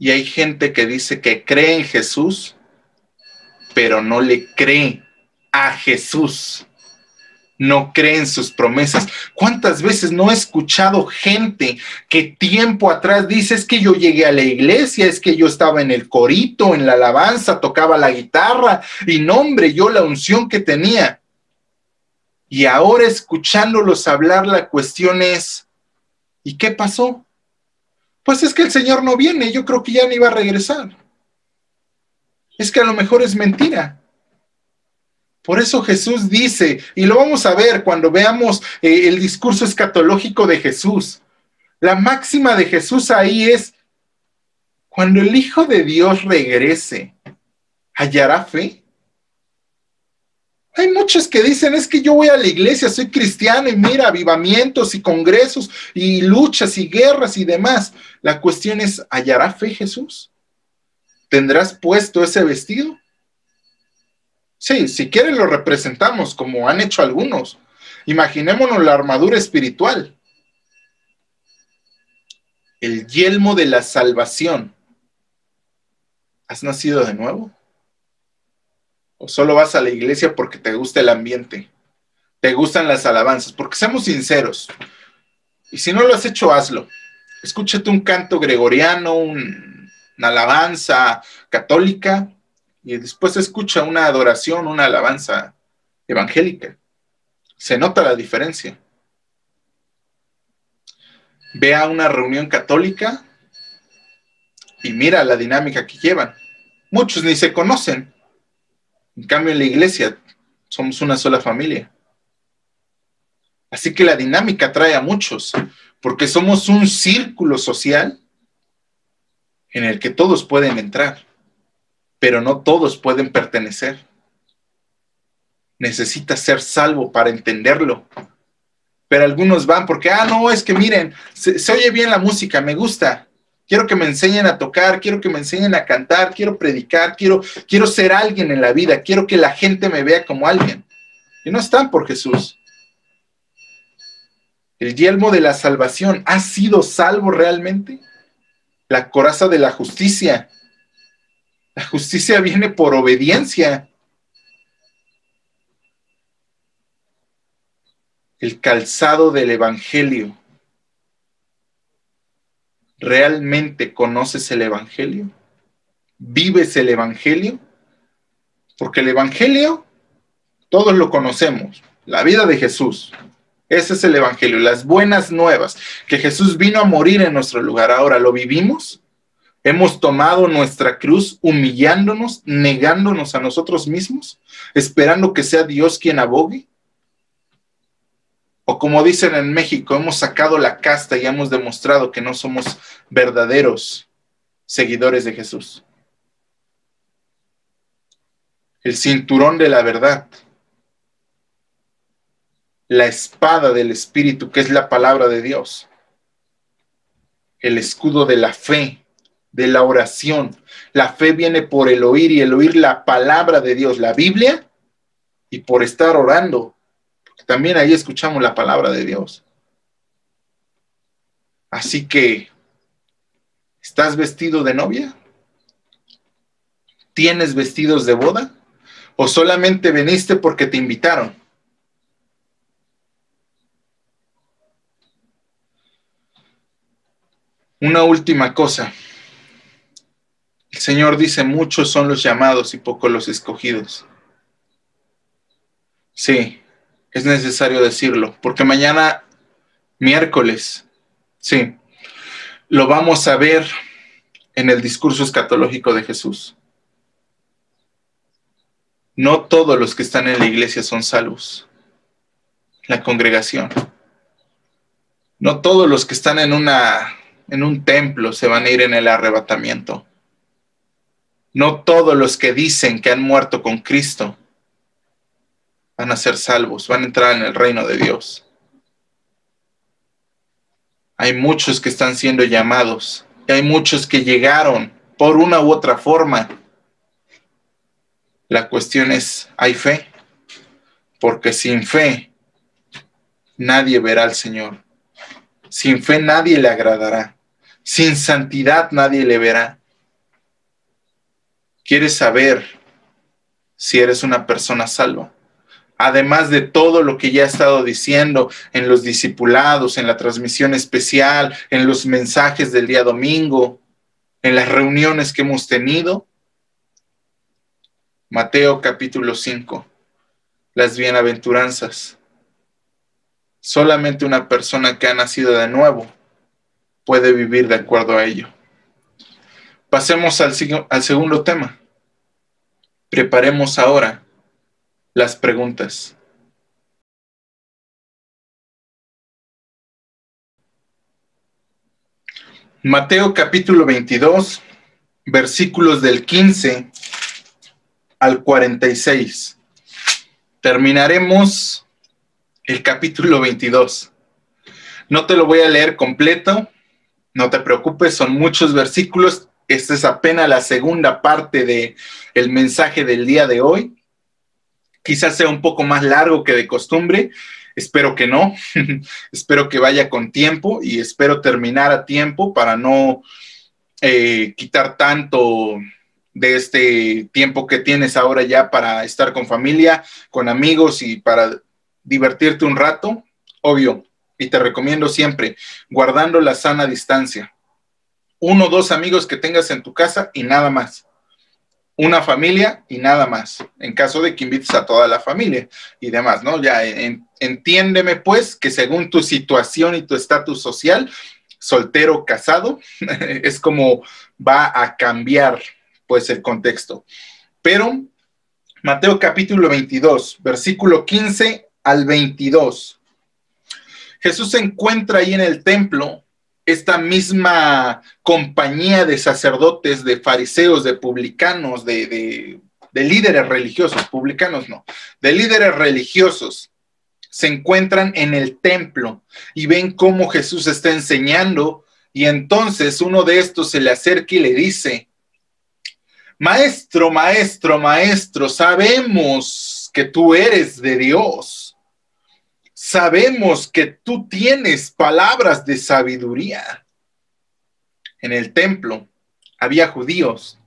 Y hay gente que dice que cree en Jesús, pero no le cree a Jesús. No cree en sus promesas. ¿Cuántas veces no he escuchado gente que tiempo atrás dice es que yo llegué a la iglesia, es que yo estaba en el corito, en la alabanza, tocaba la guitarra y nombre yo la unción que tenía. Y ahora escuchándolos hablar, la cuestión es, ¿y qué pasó? Pues es que el Señor no viene, yo creo que ya no iba a regresar. Es que a lo mejor es mentira. Por eso Jesús dice, y lo vamos a ver cuando veamos eh, el discurso escatológico de Jesús. La máxima de Jesús ahí es, cuando el Hijo de Dios regrese, ¿hallará fe? Hay muchos que dicen, es que yo voy a la iglesia, soy cristiano y mira, avivamientos y congresos y luchas y guerras y demás. La cuestión es, ¿hallará fe Jesús? ¿Tendrás puesto ese vestido? Sí, si quieres lo representamos como han hecho algunos. Imaginémonos la armadura espiritual. El yelmo de la salvación. ¿Has nacido de nuevo? ¿O solo vas a la iglesia porque te gusta el ambiente? ¿Te gustan las alabanzas? Porque seamos sinceros. Y si no lo has hecho, hazlo. Escúchate un canto gregoriano, una alabanza católica y después escucha una adoración, una alabanza evangélica. Se nota la diferencia. Ve a una reunión católica y mira la dinámica que llevan. Muchos ni se conocen. En cambio, en la iglesia somos una sola familia. Así que la dinámica atrae a muchos, porque somos un círculo social en el que todos pueden entrar pero no todos pueden pertenecer. Necesitas ser salvo para entenderlo. Pero algunos van porque, ah, no, es que miren, se, oye bien la música, me gusta. Quiero que me enseñen a tocar, quiero que me enseñen a cantar, quiero predicar, quiero, quiero ser alguien en la vida, quiero que la gente me vea como alguien. Y no están por Jesús. El yelmo de la salvación, ¿ha sido salvo realmente? La coraza de la justicia, la justicia viene por obediencia. El calzado del Evangelio. ¿Realmente conoces el Evangelio? ¿Vives el Evangelio? Porque el Evangelio, todos lo conocemos, la vida de Jesús. Ese es el Evangelio, las buenas nuevas, que Jesús vino a morir en nuestro lugar. Ahora, ¿lo vivimos? Hemos tomado nuestra cruz humillándonos, negándonos a nosotros mismos, esperando que sea Dios quien abogue. O como dicen en México, hemos sacado la casta y hemos demostrado que no somos verdaderos seguidores de Jesús. El cinturón de la verdad. La espada del Espíritu, que es la palabra de Dios. El escudo de la fe, de la oración. La fe viene por el oír y el oír la palabra de Dios, la Biblia, y por estar orando. También ahí escuchamos la palabra de Dios. Así que, ¿estás vestido de novia? ¿Tienes vestidos de boda? ¿O solamente viniste porque te invitaron? Una última cosa. El Señor dice, muchos son los llamados y pocos los escogidos. Sí, es necesario decirlo, porque mañana, miércoles, sí, lo vamos a ver en el discurso escatológico de Jesús. No todos los que están en la iglesia son salvos, la congregación. No todos los que están en, una, en un templo se van a ir en el arrebatamiento. No todos los que dicen que han muerto con Cristo van a ser salvos, van a entrar en el reino de Dios. Hay muchos que están siendo llamados y hay muchos que llegaron por una u otra forma. La cuestión es, ¿hay fe? Porque sin fe nadie verá al Señor. Sin fe nadie le agradará. Sin santidad nadie le verá. ¿Quieres saber si eres una persona salva? Además de todo lo que ya he estado diciendo en los discipulados, en la transmisión especial, en los mensajes del día domingo, en las reuniones que hemos tenido. Mateo capítulo 5, las bienaventuranzas. Solamente una persona que ha nacido de nuevo puede vivir de acuerdo a ello. Pasemos al, al segundo tema. Preparemos ahora las preguntas. Mateo capítulo 22, versículos del 15 al 46. Terminaremos el capítulo 22. No te lo voy a leer completo, no te preocupes, son muchos versículos Esta es apenas la segunda parte del el mensaje del día de hoy. Quizás sea un poco más largo que de costumbre. Espero que no. espero que vaya con tiempo y espero terminar a tiempo para no eh, quitar tanto de este tiempo que tienes ahora ya para estar con familia, con amigos y para divertirte un rato. Obvio, y te recomiendo siempre, guardando la sana distancia. Uno o dos amigos que tengas en tu casa y nada más. Una familia y nada más, en caso de que invites a toda la familia y demás, ¿no? Ya entiéndeme pues que según tu situación y tu estatus social, soltero, casado, es como va a cambiar pues el contexto. Pero Mateo capítulo 22, versículo 15 al 22. Jesús se encuentra ahí en el templo, esta misma compañía de sacerdotes, de fariseos, de publicanos, de, líderes religiosos, publicanos no, de líderes religiosos, se encuentran en el templo y ven cómo Jesús está enseñando y entonces uno de estos se le acerca y le dice, Maestro, maestro, maestro, sabemos que tú eres de Dios sabemos que tú tienes palabras de sabiduría. En el templo había judíos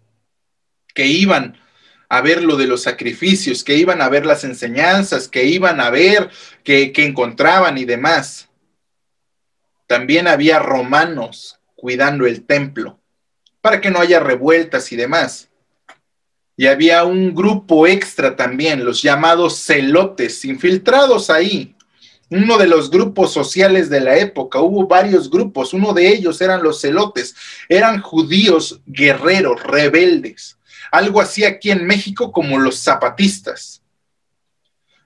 que iban a ver lo de los sacrificios, que iban a ver las enseñanzas, que iban a ver que, encontraban y demás. También había romanos cuidando el templo para que no haya revueltas y demás. Y había un grupo extra también, los llamados celotes, infiltrados ahí, uno de los grupos sociales de la época. Hubo varios grupos, uno de ellos eran los celotes, eran judíos guerreros, rebeldes, algo así aquí en México como los zapatistas.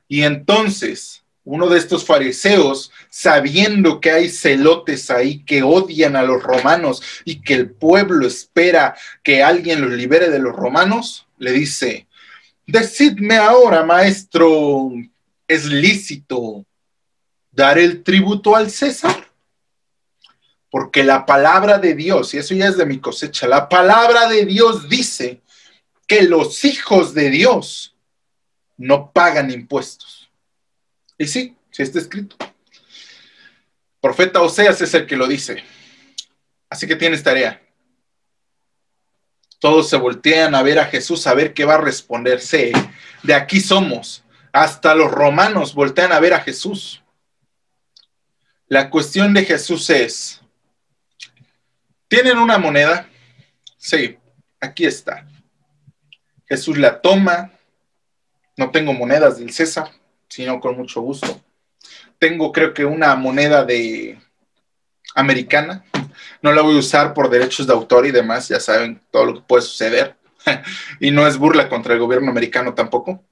Y entonces, uno de estos fariseos, sabiendo que hay celotes ahí que odian a los romanos y que el pueblo espera que alguien los libere de los romanos, le dice, decidme ahora, maestro, ¿es lícito dar el tributo al César. Porque la palabra de Dios, y eso ya es de mi cosecha, la palabra de Dios dice que los hijos de Dios no pagan impuestos. Y sí, sí está escrito. Profeta Oseas es el que lo dice. Así que tienes tarea. Todos se voltean a ver a Jesús a ver qué va a responder. de aquí somos. Hasta los romanos voltean a ver a Jesús. La cuestión de Jesús es, ¿tienen una moneda? Sí, aquí está. Jesús la toma. No tengo monedas del César, sino con mucho gusto. Tengo creo que una moneda de americana. No la voy a usar por derechos de autor y demás, ya saben todo lo que puede suceder. y no es burla contra el gobierno americano tampoco.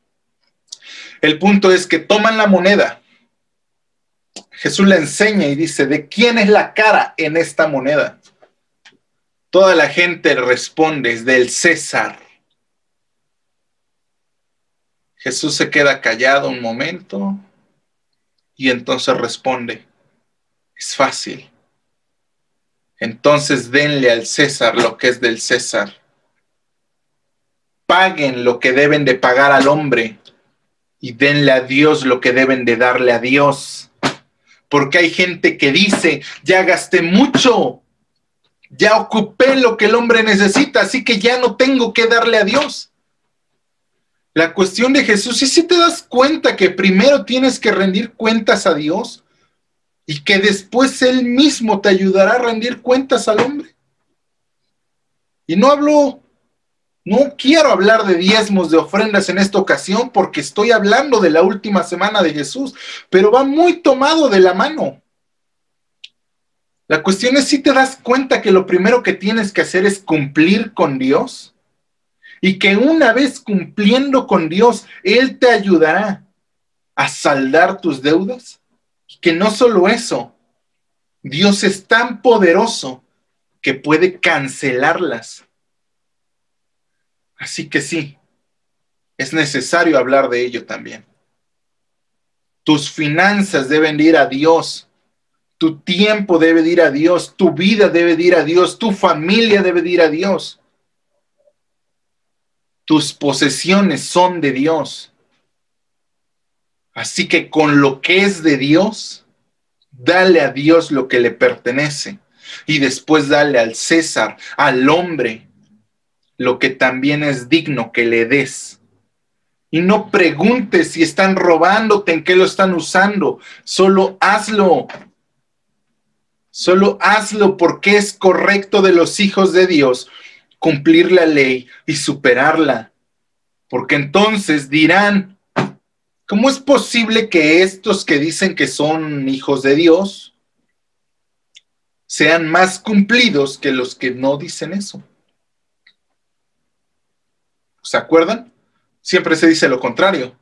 El punto es que toman la moneda Jesús le enseña y dice, ¿de quién es la cara en esta moneda? Toda la gente responde, es del César. Jesús se queda callado un momento y entonces responde, es fácil. Entonces denle al César lo que es del César. Paguen lo que deben de pagar al hombre y denle a Dios lo que deben de darle a Dios porque hay gente que dice, ya gasté mucho, ya ocupé lo que el hombre necesita, así que ya no tengo que darle a Dios. La cuestión de Jesús es si te das cuenta que primero tienes que rendir cuentas a Dios y que después Él mismo te ayudará a rendir cuentas al hombre. Y no hablo no quiero hablar de diezmos, de ofrendas en esta ocasión porque estoy hablando de la última semana de Jesús, pero va muy tomado de la mano. La cuestión es si te das cuenta que lo primero que tienes que hacer es cumplir con Dios y que una vez cumpliendo con Dios, Él te ayudará a saldar tus deudas. Que no solo eso, Dios es tan poderoso que puede cancelarlas Así que sí, es necesario hablar de ello también. Tus finanzas deben ir a Dios Tu tiempo debe de ir a Dios, tu vida debe de ir a Dios, tu familia debe de ir a Dios. Tus posesiones son de Dios. Así que con lo que es de Dios, dale a Dios lo que le pertenece y después dale al César, al hombre, lo que también es digno que le des. Y no preguntes si están robándote, en qué lo están usando, solo hazlo. Solo hazlo porque es correcto de los hijos de Dios cumplir la ley y superarla. Porque entonces dirán, ¿cómo es posible que estos que dicen que son hijos de Dios sean más cumplidos que los que no dicen eso? ¿Se acuerdan? Siempre se dice lo contrario.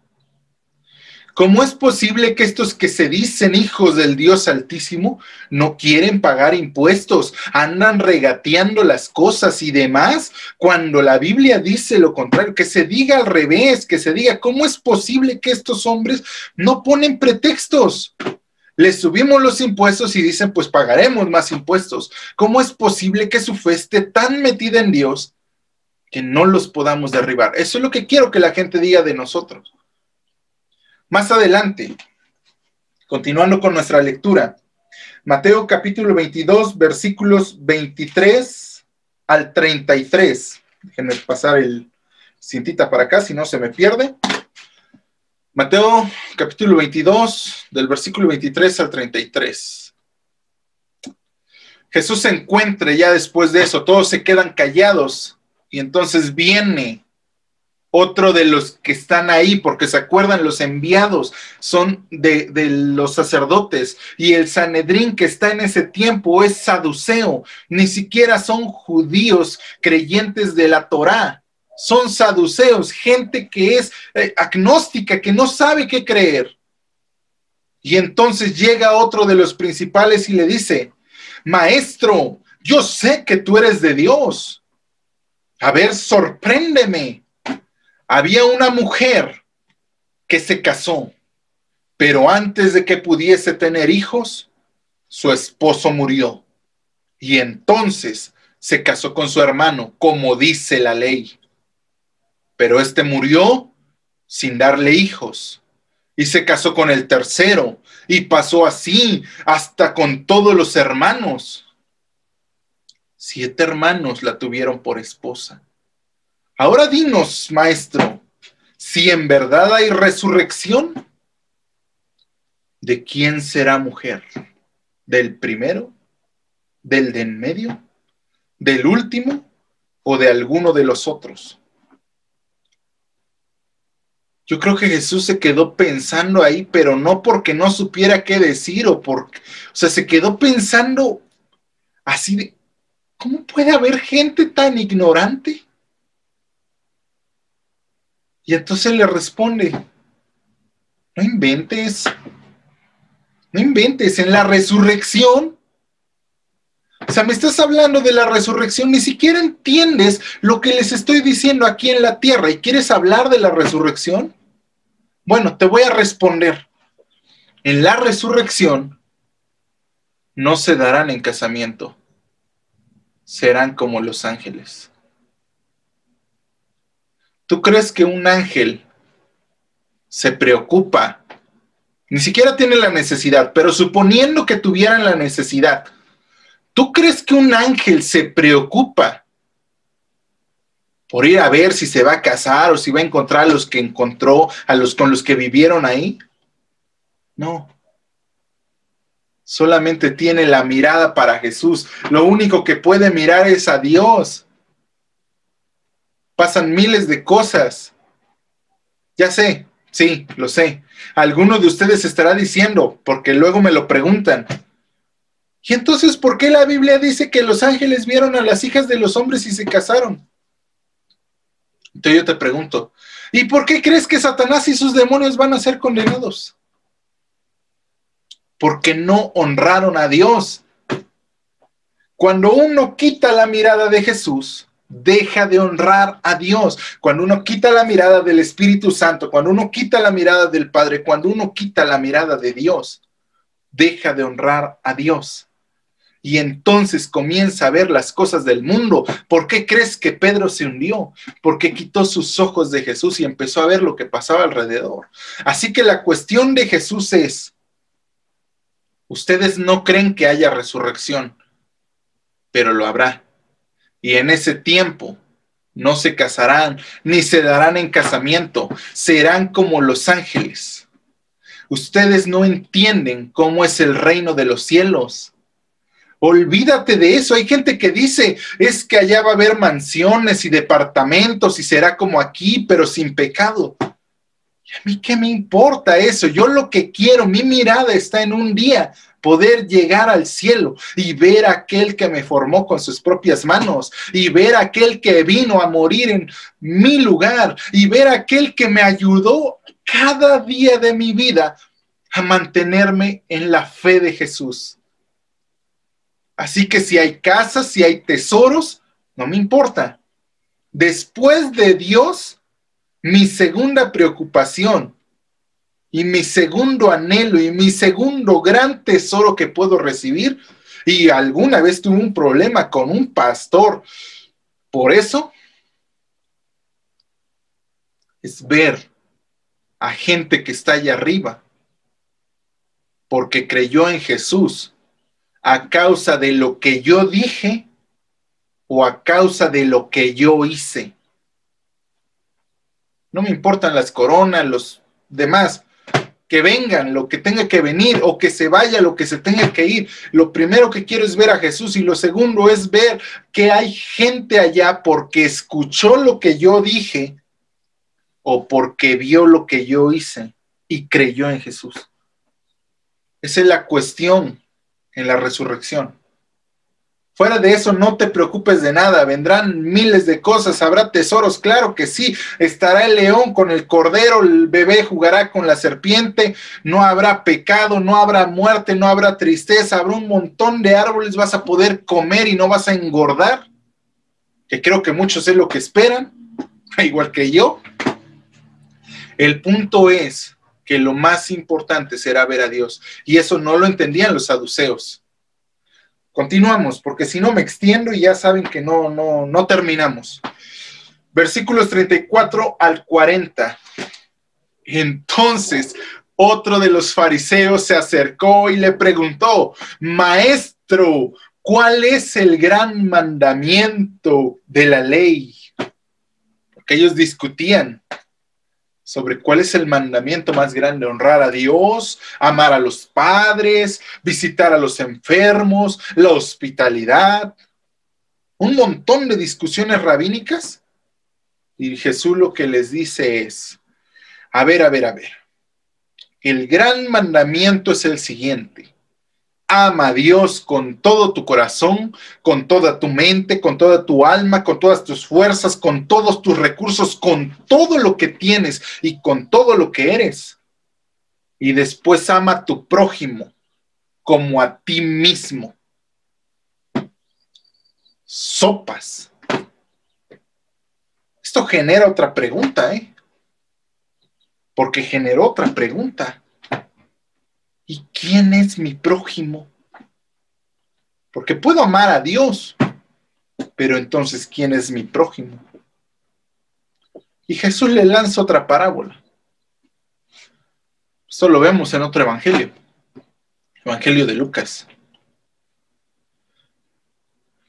¿Cómo es posible que estos que se dicen hijos del Dios Altísimo no quieren pagar impuestos, andan regateando las cosas y demás, cuando la Biblia dice lo contrario, que se diga al revés, que se diga, ¿cómo es posible que estos hombres no ponen pretextos? Les subimos los impuestos y dicen, pues pagaremos más impuestos. ¿Cómo es posible que su fe esté tan metida en Dios que no los podamos derribar? Eso es lo que quiero que la gente diga de nosotros. Más adelante, continuando con nuestra lectura, Mateo capítulo 22, versículos 23 al 33. Déjenme pasar el cintita para acá, si no se me pierde. Mateo capítulo 22, del versículo 23 al 33. Jesús se encuentra ya después de eso, todos se quedan callados y entonces viene otro de los que están ahí, porque se acuerdan, los enviados son de, los sacerdotes y el Sanedrín que está en ese tiempo es saduceo, ni siquiera son judíos creyentes de la Torá, son saduceos, gente que es eh, agnóstica, que no sabe qué creer. Y entonces llega otro de los principales y le dice, maestro, yo sé que tú eres de Dios. A ver, sorpréndeme había una mujer que se casó, pero antes de que pudiese tener hijos, su esposo murió. Y entonces se casó con su hermano, como dice la ley. Pero este murió sin darle hijos. Y se casó con el tercero. Y pasó así hasta con todos los hermanos. Siete hermanos la tuvieron por esposa. Ahora dinos, maestro, si en verdad hay resurrección, ¿de quién será mujer? ¿Del primero? ¿Del de en medio? ¿Del último? ¿O de alguno de los otros? Yo creo que Jesús se quedó pensando ahí, pero no porque no supiera qué decir o porque, o sea, se quedó pensando así de, ¿cómo puede haber gente tan ignorante? Y entonces le responde, no inventes, no inventes, en la resurrección. O sea, me estás hablando de la resurrección, ni siquiera entiendes lo que les estoy diciendo aquí en la tierra y quieres hablar de la resurrección. Bueno, te voy a responder. En la resurrección no se darán en casamiento, serán como los ángeles. ¿Tú crees que un ángel se preocupa? Ni siquiera tiene la necesidad, pero suponiendo que tuvieran la necesidad, ¿tú crees que un ángel se preocupa por ir a ver si se va a casar o si va a encontrar a los que encontró, a los con los que vivieron ahí? No. Solamente tiene la mirada para Jesús. Lo único que puede mirar es a Dios pasan miles de cosas. Ya sé, sí, lo sé. Alguno de ustedes estará diciendo, porque luego me lo preguntan. ¿Y entonces por qué la Biblia dice que los ángeles vieron a las hijas de los hombres y se casaron? Entonces yo te pregunto, ¿y por qué crees que Satanás y sus demonios van a ser condenados? Porque no honraron a Dios. Cuando uno quita la mirada de Jesús, deja de honrar a Dios. Cuando uno quita la mirada del Espíritu Santo, cuando uno quita la mirada del Padre, cuando uno quita la mirada de Dios, deja de honrar a Dios. Y entonces comienza a ver las cosas del mundo. ¿Por qué crees que Pedro se hundió? Porque quitó sus ojos de Jesús y empezó a ver lo que pasaba alrededor. Así que la cuestión de Jesús es, ustedes no creen que haya resurrección, pero lo habrá. Y en ese tiempo no se casarán ni se darán en casamiento, serán como los ángeles. Ustedes no entienden cómo es el reino de los cielos. Olvídate de eso. Hay gente que dice, es que allá va a haber mansiones y departamentos y será como aquí, pero sin pecado. ¿Y a mí qué me importa eso? Yo lo que quiero, mi mirada está en un día poder llegar al cielo y ver aquel que me formó con sus propias manos y ver aquel que vino a morir en mi lugar y ver aquel que me ayudó cada día de mi vida a mantenerme en la fe de Jesús. Así que si hay casas, si hay tesoros, no me importa. Después de Dios, mi segunda preocupación y mi segundo anhelo y mi segundo gran tesoro que puedo recibir, y alguna vez tuve un problema con un pastor, por eso es ver a gente que está allá arriba, porque creyó en Jesús a causa de lo que yo dije o a causa de lo que yo hice. No me importan las coronas, los demás, que vengan lo que tenga que venir o que se vaya lo que se tenga que ir. Lo primero que quiero es ver a Jesús y lo segundo es ver que hay gente allá porque escuchó lo que yo dije o porque vio lo que yo hice y creyó en Jesús. Esa es la cuestión en la resurrección. Fuera de eso, no te preocupes de nada, vendrán miles de cosas, habrá tesoros, claro que sí, estará el león con el cordero, el bebé jugará con la serpiente, no habrá pecado, no habrá muerte, no habrá tristeza, habrá un montón de árboles, vas a poder comer y no vas a engordar, que creo que muchos es lo que esperan, igual que yo. El punto es que lo más importante será ver a Dios. Y eso no lo entendían los saduceos. Continuamos, porque si no me extiendo y ya saben que no, no, no terminamos. Versículos 34 al 40. Entonces, otro de los fariseos se acercó y le preguntó, Maestro, ¿cuál es el gran mandamiento de la ley? Porque ellos discutían sobre cuál es el mandamiento más grande, honrar a Dios, amar a los padres, visitar a los enfermos, la hospitalidad, un montón de discusiones rabínicas. Y Jesús lo que les dice es, a ver, a ver, a ver, el gran mandamiento es el siguiente, ama a Dios con todo tu corazón, con toda tu mente, con toda tu alma, con todas tus fuerzas, con todos tus recursos, con todo lo que tienes y con todo lo que eres. Y después ama a tu prójimo como a ti mismo. Sopas. Esto genera otra pregunta, ¿eh? Porque generó otra pregunta. ¿Y quién es mi prójimo? Porque puedo amar a Dios, pero entonces, ¿quién es mi prójimo? Y Jesús le lanza otra parábola. Esto lo vemos en otro evangelio, Evangelio de Lucas.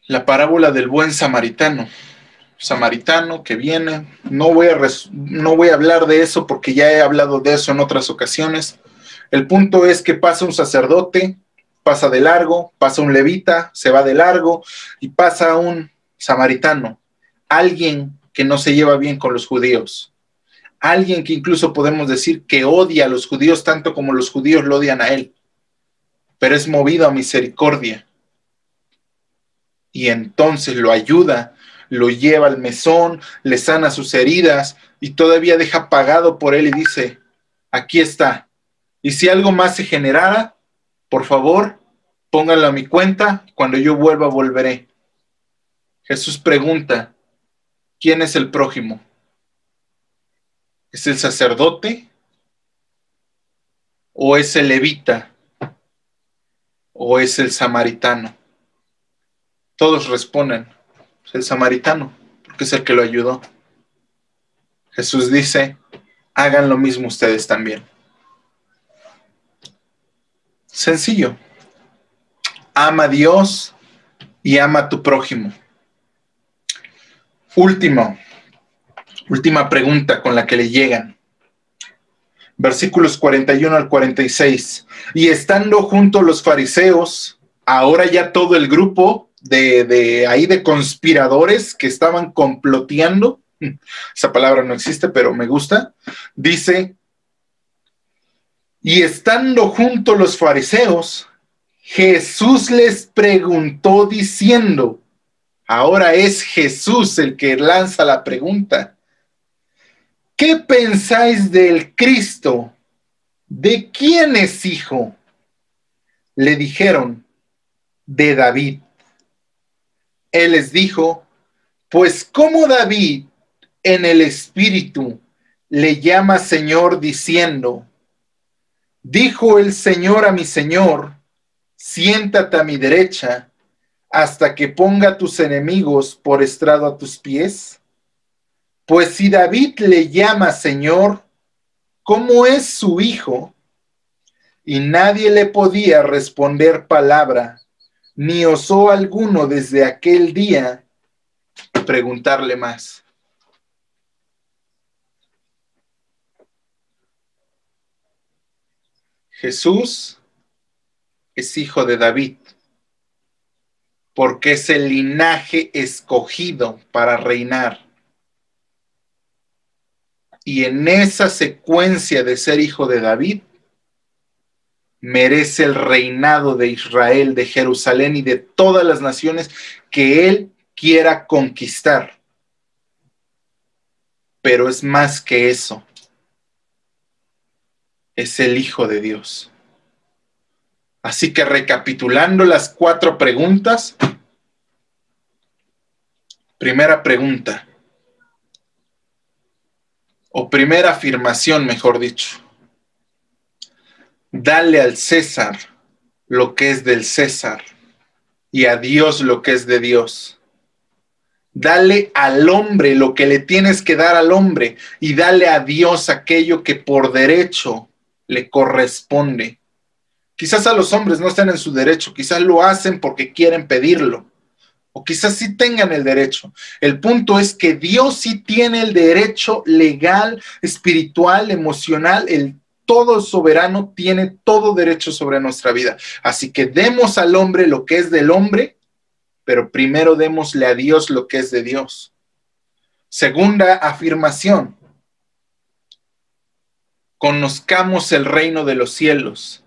La parábola del buen samaritano. Samaritano que viene. No voy, a no voy a hablar de eso porque ya he hablado de eso en otras ocasiones. El punto es que pasa un sacerdote, pasa de largo, pasa un levita, se va de largo y pasa un samaritano, alguien que no se lleva bien con los judíos, alguien que incluso podemos decir que odia a los judíos tanto como los judíos lo odian a él, pero es movido a misericordia. Y entonces lo ayuda, lo lleva al mesón, le sana sus heridas y todavía deja pagado por él y dice, aquí está, y si algo más se generara, por favor, pónganlo a mi cuenta. Cuando yo vuelva, volveré. Jesús pregunta, ¿quién es el prójimo? ¿Es el sacerdote? ¿O es el levita? o es el samaritano? Todos responden, es el samaritano, porque es el que lo ayudó. Jesús dice, hagan lo mismo ustedes también. Sencillo. Ama a Dios y ama a tu prójimo. Último, última pregunta con la que le llegan. Versículos 41 al 46. Y estando junto los fariseos, ahora ya todo el grupo de, de ahí de conspiradores que estaban comploteando, esa palabra no existe, pero me gusta, dice, y estando junto los fariseos, Jesús les preguntó diciendo, ahora es Jesús el que lanza la pregunta, ¿qué pensáis del Cristo? ¿De quién es hijo? Le dijeron, de David. Él les dijo, pues como David en el Espíritu le llama Señor diciendo, dijo el Señor a mi Señor, siéntate a mi derecha hasta que ponga tus enemigos por estrado a tus pies? Pues si David le llama Señor, ¿cómo es su hijo? Y nadie le podía responder palabra, ni osó alguno desde aquel día preguntarle más. Jesús es hijo de David, porque es el linaje escogido para reinar. Y en esa secuencia de ser hijo de David, merece el reinado de Israel, de Jerusalén y de todas las naciones que él quiera conquistar. Pero es más que eso es el Hijo de Dios. Así que recapitulando las cuatro preguntas, primera pregunta, o primera afirmación, mejor dicho, dale al César lo que es del César y a Dios lo que es de Dios. Dale al hombre lo que le tienes que dar al hombre y dale a Dios aquello que por derecho le corresponde. Quizás a los hombres no están en su derecho, quizás lo hacen porque quieren pedirlo, o quizás sí tengan el derecho. El punto es que Dios sí tiene el derecho legal, espiritual, emocional, el todo soberano tiene todo derecho sobre nuestra vida. Así que demos al hombre lo que es del hombre, pero primero démosle a Dios lo que es de Dios. Segunda afirmación, conozcamos el reino de los cielos.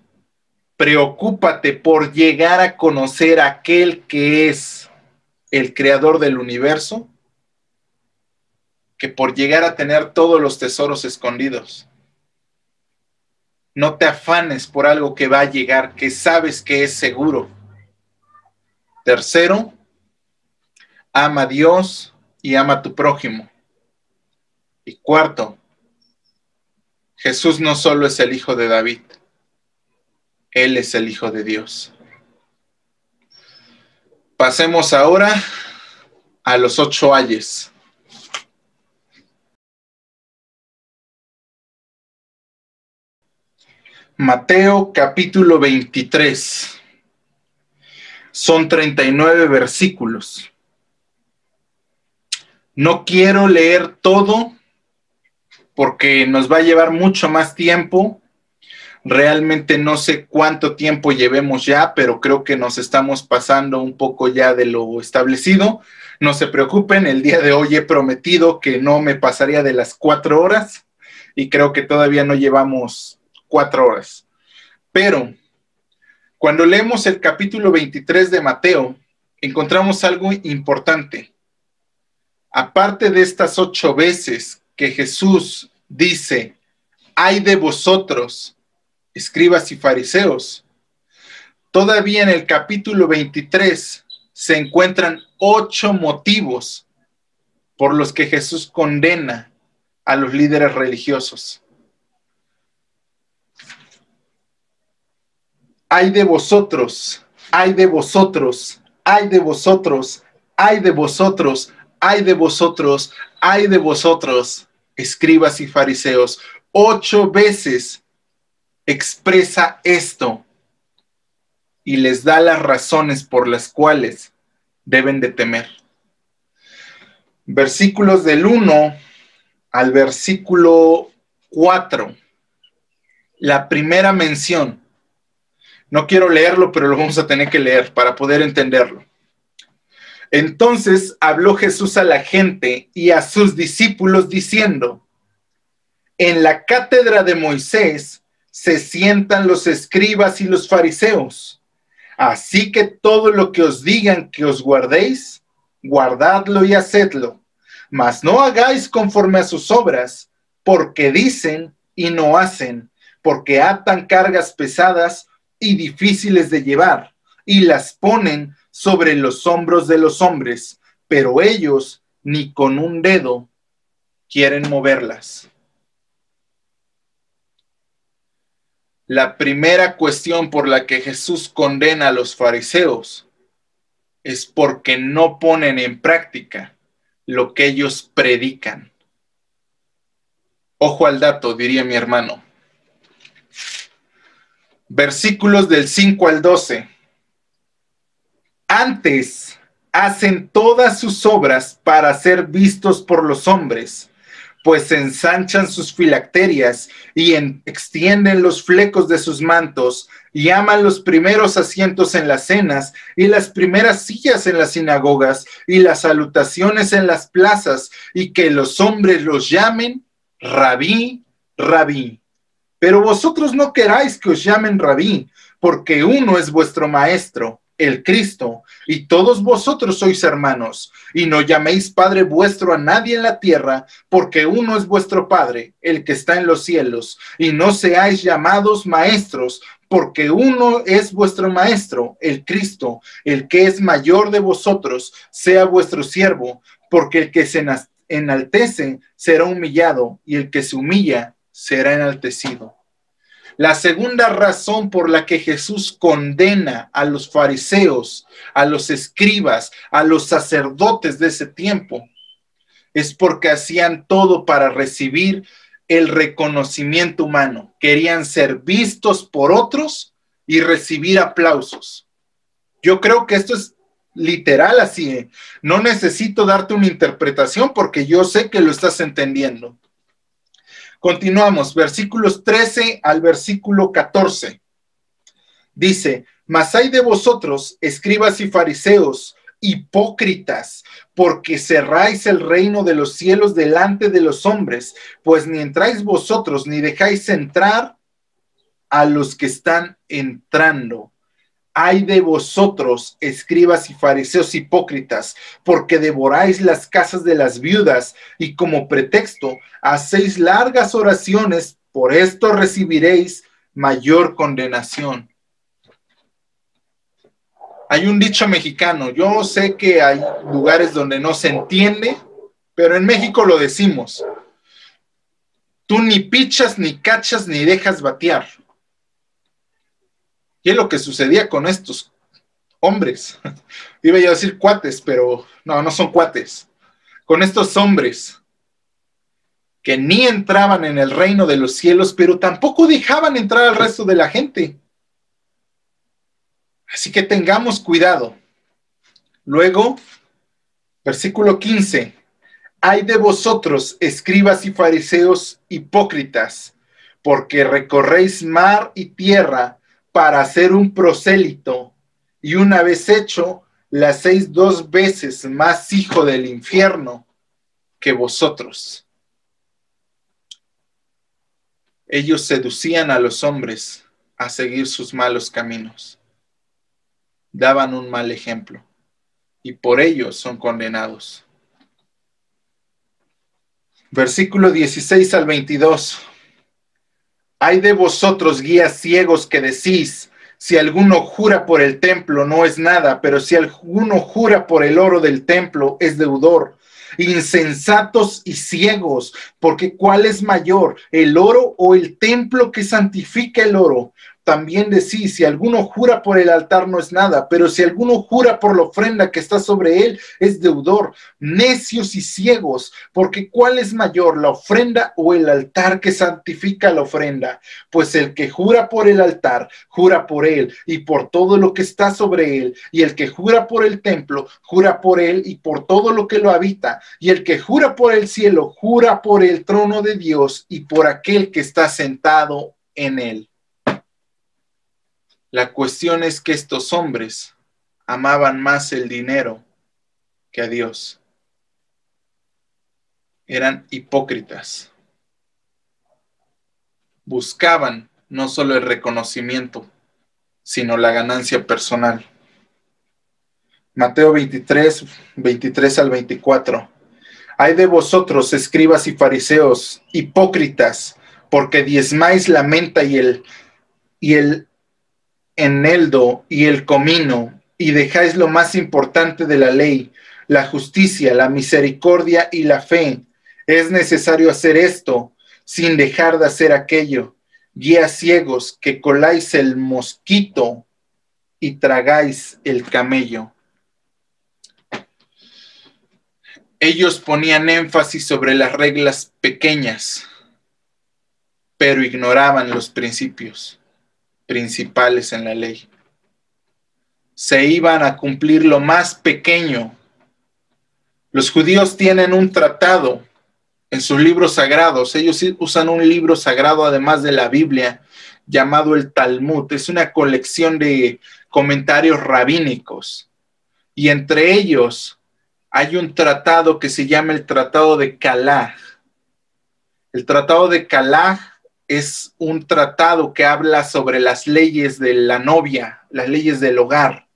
Preocúpate por llegar a conocer a aquel que es el creador del universo, que por llegar a tener todos los tesoros escondidos. No te afanes por algo que va a llegar, que sabes que es seguro. Tercero, ama a Dios y ama a tu prójimo. Y cuarto, Jesús no solo es el Hijo de David, Él es el Hijo de Dios. Pasemos ahora a los ocho ayes. Mateo capítulo 23. Son 39 versículos. No quiero leer todo porque nos va a llevar mucho más tiempo. Realmente no sé cuánto tiempo llevemos ya, pero creo que nos estamos pasando un poco ya de lo establecido. No se preocupen, el día de hoy he prometido que no me pasaría de las cuatro horas y creo que todavía no llevamos cuatro horas. Pero cuando leemos el capítulo 23 de Mateo, encontramos algo importante. Aparte de estas ocho veces que Jesús dice, hay de vosotros, escribas y fariseos, todavía en el capítulo 23 se encuentran ocho motivos por los que Jesús condena a los líderes religiosos. Ay de vosotros, ay de vosotros, ay de vosotros, ay de vosotros, ay de vosotros, ay de vosotros, escribas y fariseos. Ocho veces expresa esto y les da las razones por las cuales deben de temer. Versículos del 1 al versículo 4. La primera mención. No quiero leerlo, pero lo vamos a tener que leer para poder entenderlo. Entonces habló Jesús a la gente y a sus discípulos diciendo, en la cátedra de Moisés se sientan los escribas y los fariseos. Así que todo lo que os digan que os guardéis, guardadlo y hacedlo. Mas no hagáis conforme a sus obras, porque dicen y no hacen, porque atan cargas pesadas y difíciles de llevar, y las ponen sobre los hombros de los hombres, pero ellos ni con un dedo quieren moverlas. La primera cuestión por la que Jesús condena a los fariseos es porque no ponen en práctica lo que ellos predican. Ojo al dato, diría mi hermano. Versículos del 5 al 12. Antes hacen todas sus obras para ser vistos por los hombres pues ensanchan sus filacterias y extienden los flecos de sus mantos y aman los primeros asientos en las cenas y las primeras sillas en las sinagogas y las salutaciones en las plazas y que los hombres los llamen rabí, rabí. Pero vosotros no queráis que os llamen rabí, porque uno es vuestro maestro el Cristo, y todos vosotros sois hermanos, y no llaméis Padre vuestro a nadie en la tierra, porque uno es vuestro Padre, el que está en los cielos, y no seáis llamados maestros, porque uno es vuestro Maestro, el Cristo, el que es mayor de vosotros, sea vuestro siervo, porque el que se enaltece será humillado, y el que se humilla será enaltecido. La segunda razón por la que Jesús condena a los fariseos, a los escribas, a los sacerdotes de ese tiempo, es porque hacían todo para recibir el reconocimiento humano. Querían ser vistos por otros y recibir aplausos. Yo creo que esto es literal así. ¿eh? No necesito darte una interpretación porque yo sé que lo estás entendiendo. Continuamos, versículos 13 al versículo 14. Dice, mas hay de vosotros, escribas y fariseos, hipócritas, porque cerráis el reino de los cielos delante de los hombres, pues ni entráis vosotros, ni dejáis entrar a los que están entrando. Ay de vosotros, escribas y fariseos hipócritas, porque devoráis las casas de las viudas y como pretexto hacéis largas oraciones, por esto recibiréis mayor condenación. Hay un dicho mexicano, yo sé que hay lugares donde no se entiende, pero en México lo decimos. Tú ni pichas, ni cachas, ni dejas batear. ¿Qué es lo que sucedía con estos hombres? Iba yo a decir cuates, pero no, no son cuates. Con estos hombres que ni entraban en el reino de los cielos, pero tampoco dejaban entrar al resto de la gente. Así que tengamos cuidado. Luego, versículo 15. Hay de vosotros, escribas y fariseos hipócritas, porque recorréis mar y tierra para ser un prosélito y una vez hecho, la hacéis dos veces más hijo del infierno que vosotros. Ellos seducían a los hombres a seguir sus malos caminos. Daban un mal ejemplo y por ello son condenados. Versículo 16 al 22. Hay de vosotros guías ciegos que decís, si alguno jura por el templo no es nada, pero si alguno jura por el oro del templo es deudor. Insensatos y ciegos, porque ¿cuál es mayor, el oro o el templo que santifica el oro? También decís, si alguno jura por el altar no es nada, pero si alguno jura por la ofrenda que está sobre él, es deudor. Necios y ciegos, porque ¿cuál es mayor, la ofrenda o el altar que santifica la ofrenda? Pues el que jura por el altar, jura por él y por todo lo que está sobre él, y el que jura por el templo, jura por él y por todo lo que lo habita, y el que jura por el cielo, jura por el trono de Dios y por aquel que está sentado en él. La cuestión es que estos hombres amaban más el dinero que a Dios. Eran hipócritas. Buscaban no solo el reconocimiento, sino la ganancia personal. Mateo 23, 23 al 24. Hay de vosotros, escribas y fariseos, hipócritas, porque diezmáis la menta y el, y el eneldo y el comino, y dejáis lo más importante de la ley, la justicia, la misericordia y la fe. Es necesario hacer esto sin dejar de hacer aquello. Guías ciegos que coláis el mosquito y tragáis el camello. Ellos ponían énfasis sobre las reglas pequeñas, pero ignoraban los principios principales en la ley. Se iban a cumplir lo más pequeño. Los judíos tienen un tratado en sus libros sagrados. Ellos usan un libro sagrado además de la Biblia llamado el Talmud. Es una colección de comentarios rabínicos. Y entre ellos hay un tratado que se llama el Tratado de Calaj. El Tratado de Calaj es un tratado que habla sobre las leyes de la novia, las leyes del hogar.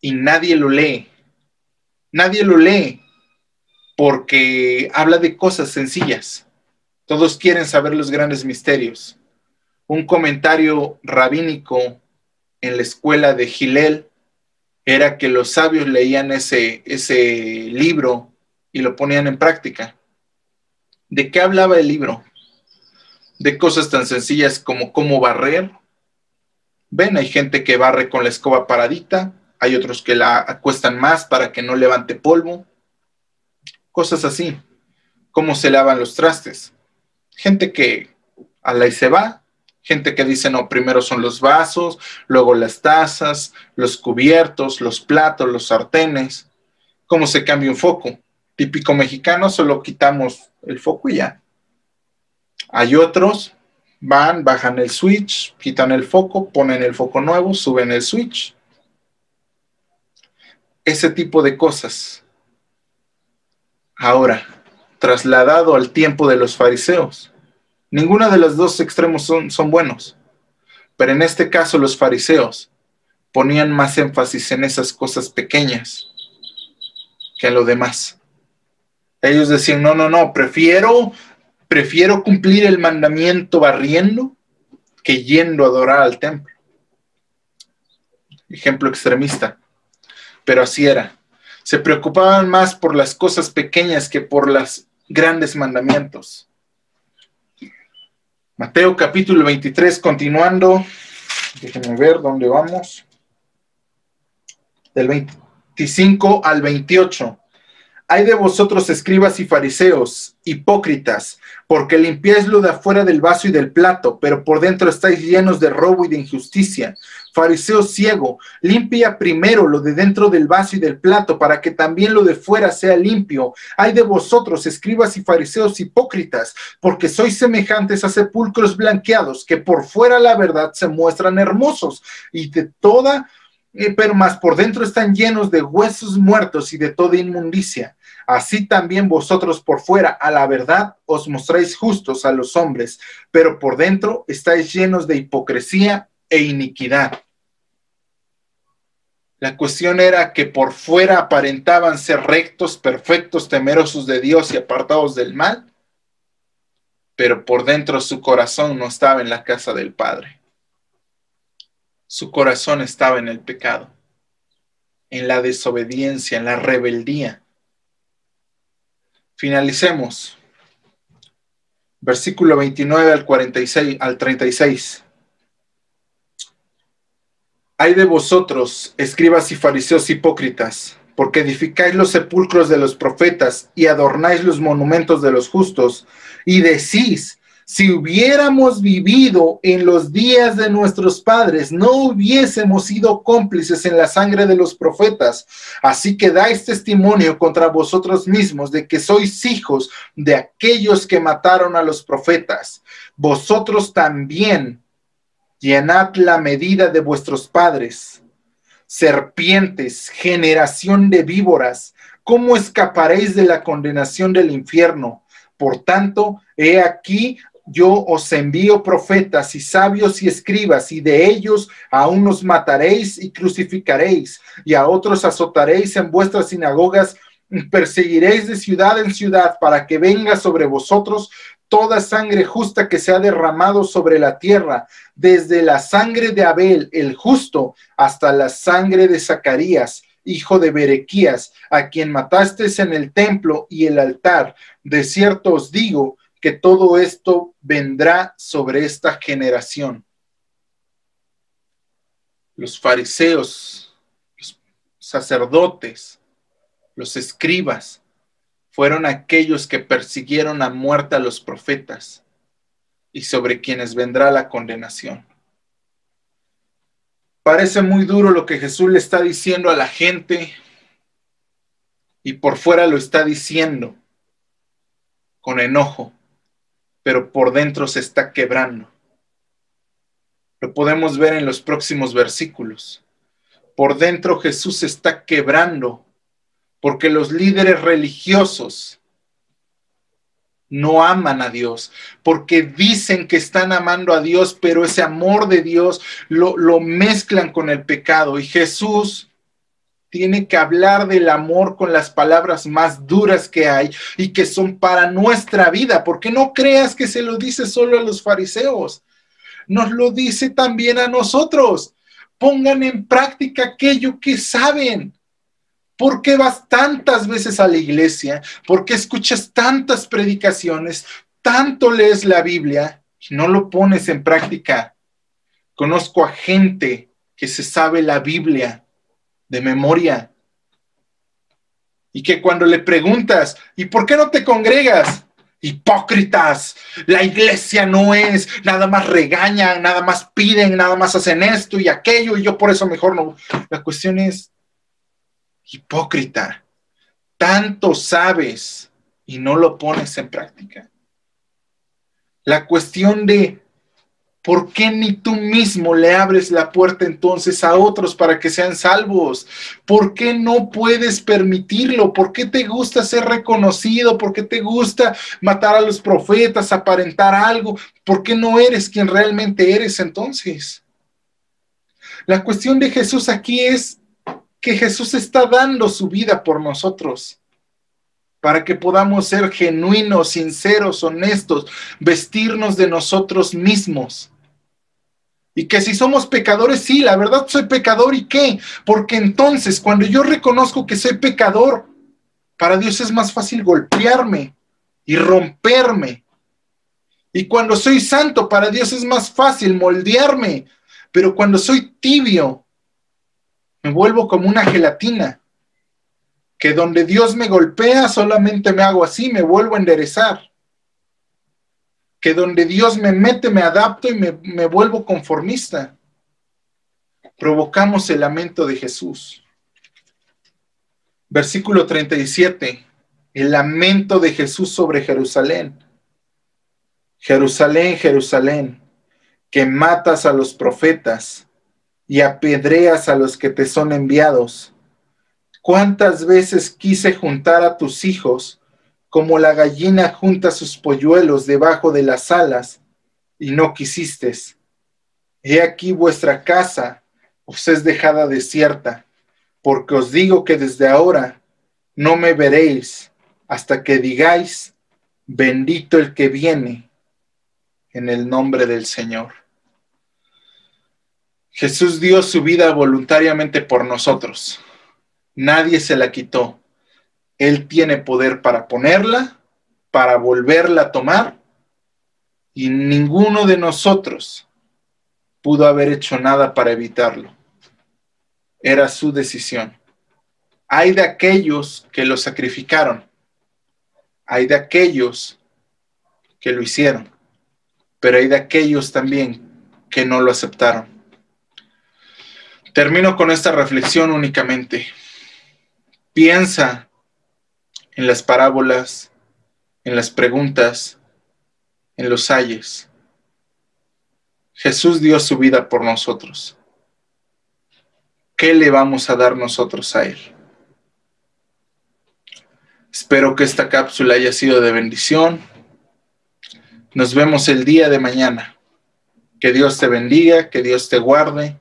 Y nadie lo lee. Nadie lo lee porque habla de cosas sencillas. Todos quieren saber los grandes misterios. Un comentario rabínico en la escuela de Gilel era que los sabios leían ese, ese libro y lo ponían en práctica. ¿De qué hablaba el libro? De cosas tan sencillas como cómo barrer. Ven, hay gente que barre con la escoba paradita, hay otros que la acuestan más para que no levante polvo. Cosas así. Cómo se lavan los trastes. Gente que a la y se va, gente que dice, no, primero son los vasos, luego las tazas, los cubiertos, los platos, los sartenes. ¿Cómo se cambia un foco? Típico mexicano, solo quitamos el foco y ya. Hay otros, van, bajan el switch, quitan el foco, ponen el foco nuevo, suben el switch. Ese tipo de cosas. Ahora, trasladado al tiempo de los fariseos. Ninguno de los dos extremos son, son buenos, pero en este caso los fariseos ponían más énfasis en esas cosas pequeñas que en lo demás. Ellos decían, no, no, no, prefiero prefiero cumplir el mandamiento barriendo que yendo a adorar al templo. Ejemplo extremista, pero así era. Se preocupaban más por las cosas pequeñas que por los grandes mandamientos. Mateo capítulo 23, continuando. Déjenme ver dónde vamos. Del 25 al 28. Hay de vosotros escribas y fariseos, hipócritas, porque limpiáis lo de afuera del vaso y del plato, pero por dentro estáis llenos de robo y de injusticia. Fariseo ciego, limpia primero lo de dentro del vaso y del plato, para que también lo de fuera sea limpio. Hay de vosotros, escribas y fariseos hipócritas, porque sois semejantes a sepulcros blanqueados, que por fuera la verdad se muestran hermosos y de toda eh, pero más por dentro están llenos de huesos muertos y de toda inmundicia. Así también vosotros por fuera, a la verdad, os mostráis justos a los hombres, pero por dentro estáis llenos de hipocresía e iniquidad. La cuestión era que por fuera aparentaban ser rectos, perfectos, temerosos de Dios y apartados del mal, pero por dentro su corazón no estaba en la casa del Padre. Su corazón estaba en el pecado, en la desobediencia, en la rebeldía. Finalicemos. Versículo 29 al 46 al 36. Hay de vosotros, escribas y fariseos hipócritas, porque edificáis los sepulcros de los profetas y adornáis los monumentos de los justos, y decís, si hubiéramos vivido en los días de nuestros padres, no hubiésemos sido cómplices en la sangre de los profetas. Así que dais testimonio contra vosotros mismos de que sois hijos de aquellos que mataron a los profetas. Vosotros también llenad la medida de vuestros padres. Serpientes, generación de víboras, ¿cómo escaparéis de la condenación del infierno? Por tanto, he aquí yo os envío profetas y sabios y escribas, y de ellos a unos mataréis y crucificaréis, y a otros azotaréis en vuestras sinagogas, y perseguiréis de ciudad en ciudad para que venga sobre vosotros toda sangre justa que se ha derramado sobre la tierra, desde la sangre de Abel, el justo, hasta la sangre de Zacarías, hijo de Berequías, a quien matasteis en el templo y el altar. De cierto os digo, que todo esto vendrá sobre esta generación. Los fariseos, los sacerdotes, los escribas, fueron aquellos que persiguieron a muerte a los profetas y sobre quienes vendrá la condenación. Parece muy duro lo que Jesús le está diciendo a la gente y por fuera lo está diciendo con enojo pero por dentro se está quebrando. Lo podemos ver en los próximos versículos. Por dentro Jesús está quebrando porque los líderes religiosos no aman a Dios, porque dicen que están amando a Dios, pero ese amor de Dios lo mezclan con el pecado. Y Jesús tiene que hablar del amor con las palabras más duras que hay y que son para nuestra vida, porque no creas que se lo dice solo a los fariseos, nos lo dice también a nosotros. Pongan en práctica aquello que saben. ¿Por qué vas tantas veces a la iglesia? ¿Por qué escuchas tantas predicaciones? ¿Tanto lees la Biblia y no lo pones en práctica? Conozco a gente que se sabe la Biblia de memoria. Y que cuando le preguntas, ¿y por qué no te congregas? Hipócritas, la iglesia no es, nada más regañan, nada más piden, nada más hacen esto y aquello, y yo por eso mejor no. La cuestión es, hipócrita, tanto sabes y no lo pones en práctica. La cuestión de ¿Por qué ni tú mismo le abres la puerta entonces a otros para que sean salvos? ¿Por qué no puedes permitirlo? ¿Por qué te gusta ser reconocido? ¿Por qué te gusta matar a los profetas, aparentar algo? ¿Por qué no eres quien realmente eres entonces? La cuestión de Jesús aquí es que Jesús está dando su vida por nosotros para que podamos ser genuinos, sinceros, honestos, vestirnos de nosotros mismos y que si somos pecadores, sí, la verdad soy pecador y qué. Porque entonces cuando yo reconozco que soy pecador, para Dios es más fácil golpearme y romperme. Y cuando soy santo, para Dios es más fácil moldearme. Pero cuando soy tibio, me vuelvo como una gelatina. Que donde Dios me golpea, solamente me hago así, me vuelvo a enderezar que donde Dios me mete me adapto y me, vuelvo conformista. Provocamos el lamento de Jesús. Versículo 37, el lamento de Jesús sobre Jerusalén. Jerusalén, Jerusalén, que matas a los profetas y apedreas a los que te son enviados. ¿Cuántas veces quise juntar a tus hijos como la gallina junta sus polluelos debajo de las alas, y no quisistes. He aquí vuestra casa os es dejada desierta, porque os digo que desde ahora no me veréis hasta que digáis, bendito el que viene en el nombre del Señor. Jesús dio su vida voluntariamente por nosotros. Nadie se la quitó. Él tiene poder para ponerla, para volverla a tomar, y ninguno de nosotros pudo haber hecho nada para evitarlo. era su decisión. Hay de aquellos que lo sacrificaron. Hay de aquellos que lo hicieron. Pero hay de aquellos también que no lo aceptaron. Termino con esta reflexión únicamente. Piensa en las parábolas, en las preguntas, en los ayes. Jesús dio su vida por nosotros. ¿Qué le vamos a dar nosotros a Él? Espero que esta cápsula haya sido de bendición. Nos vemos el día de mañana. Que Dios te bendiga, que Dios te guarde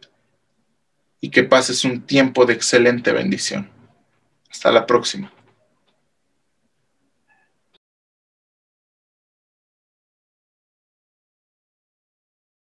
y que pases un tiempo de excelente bendición. Hasta la próxima.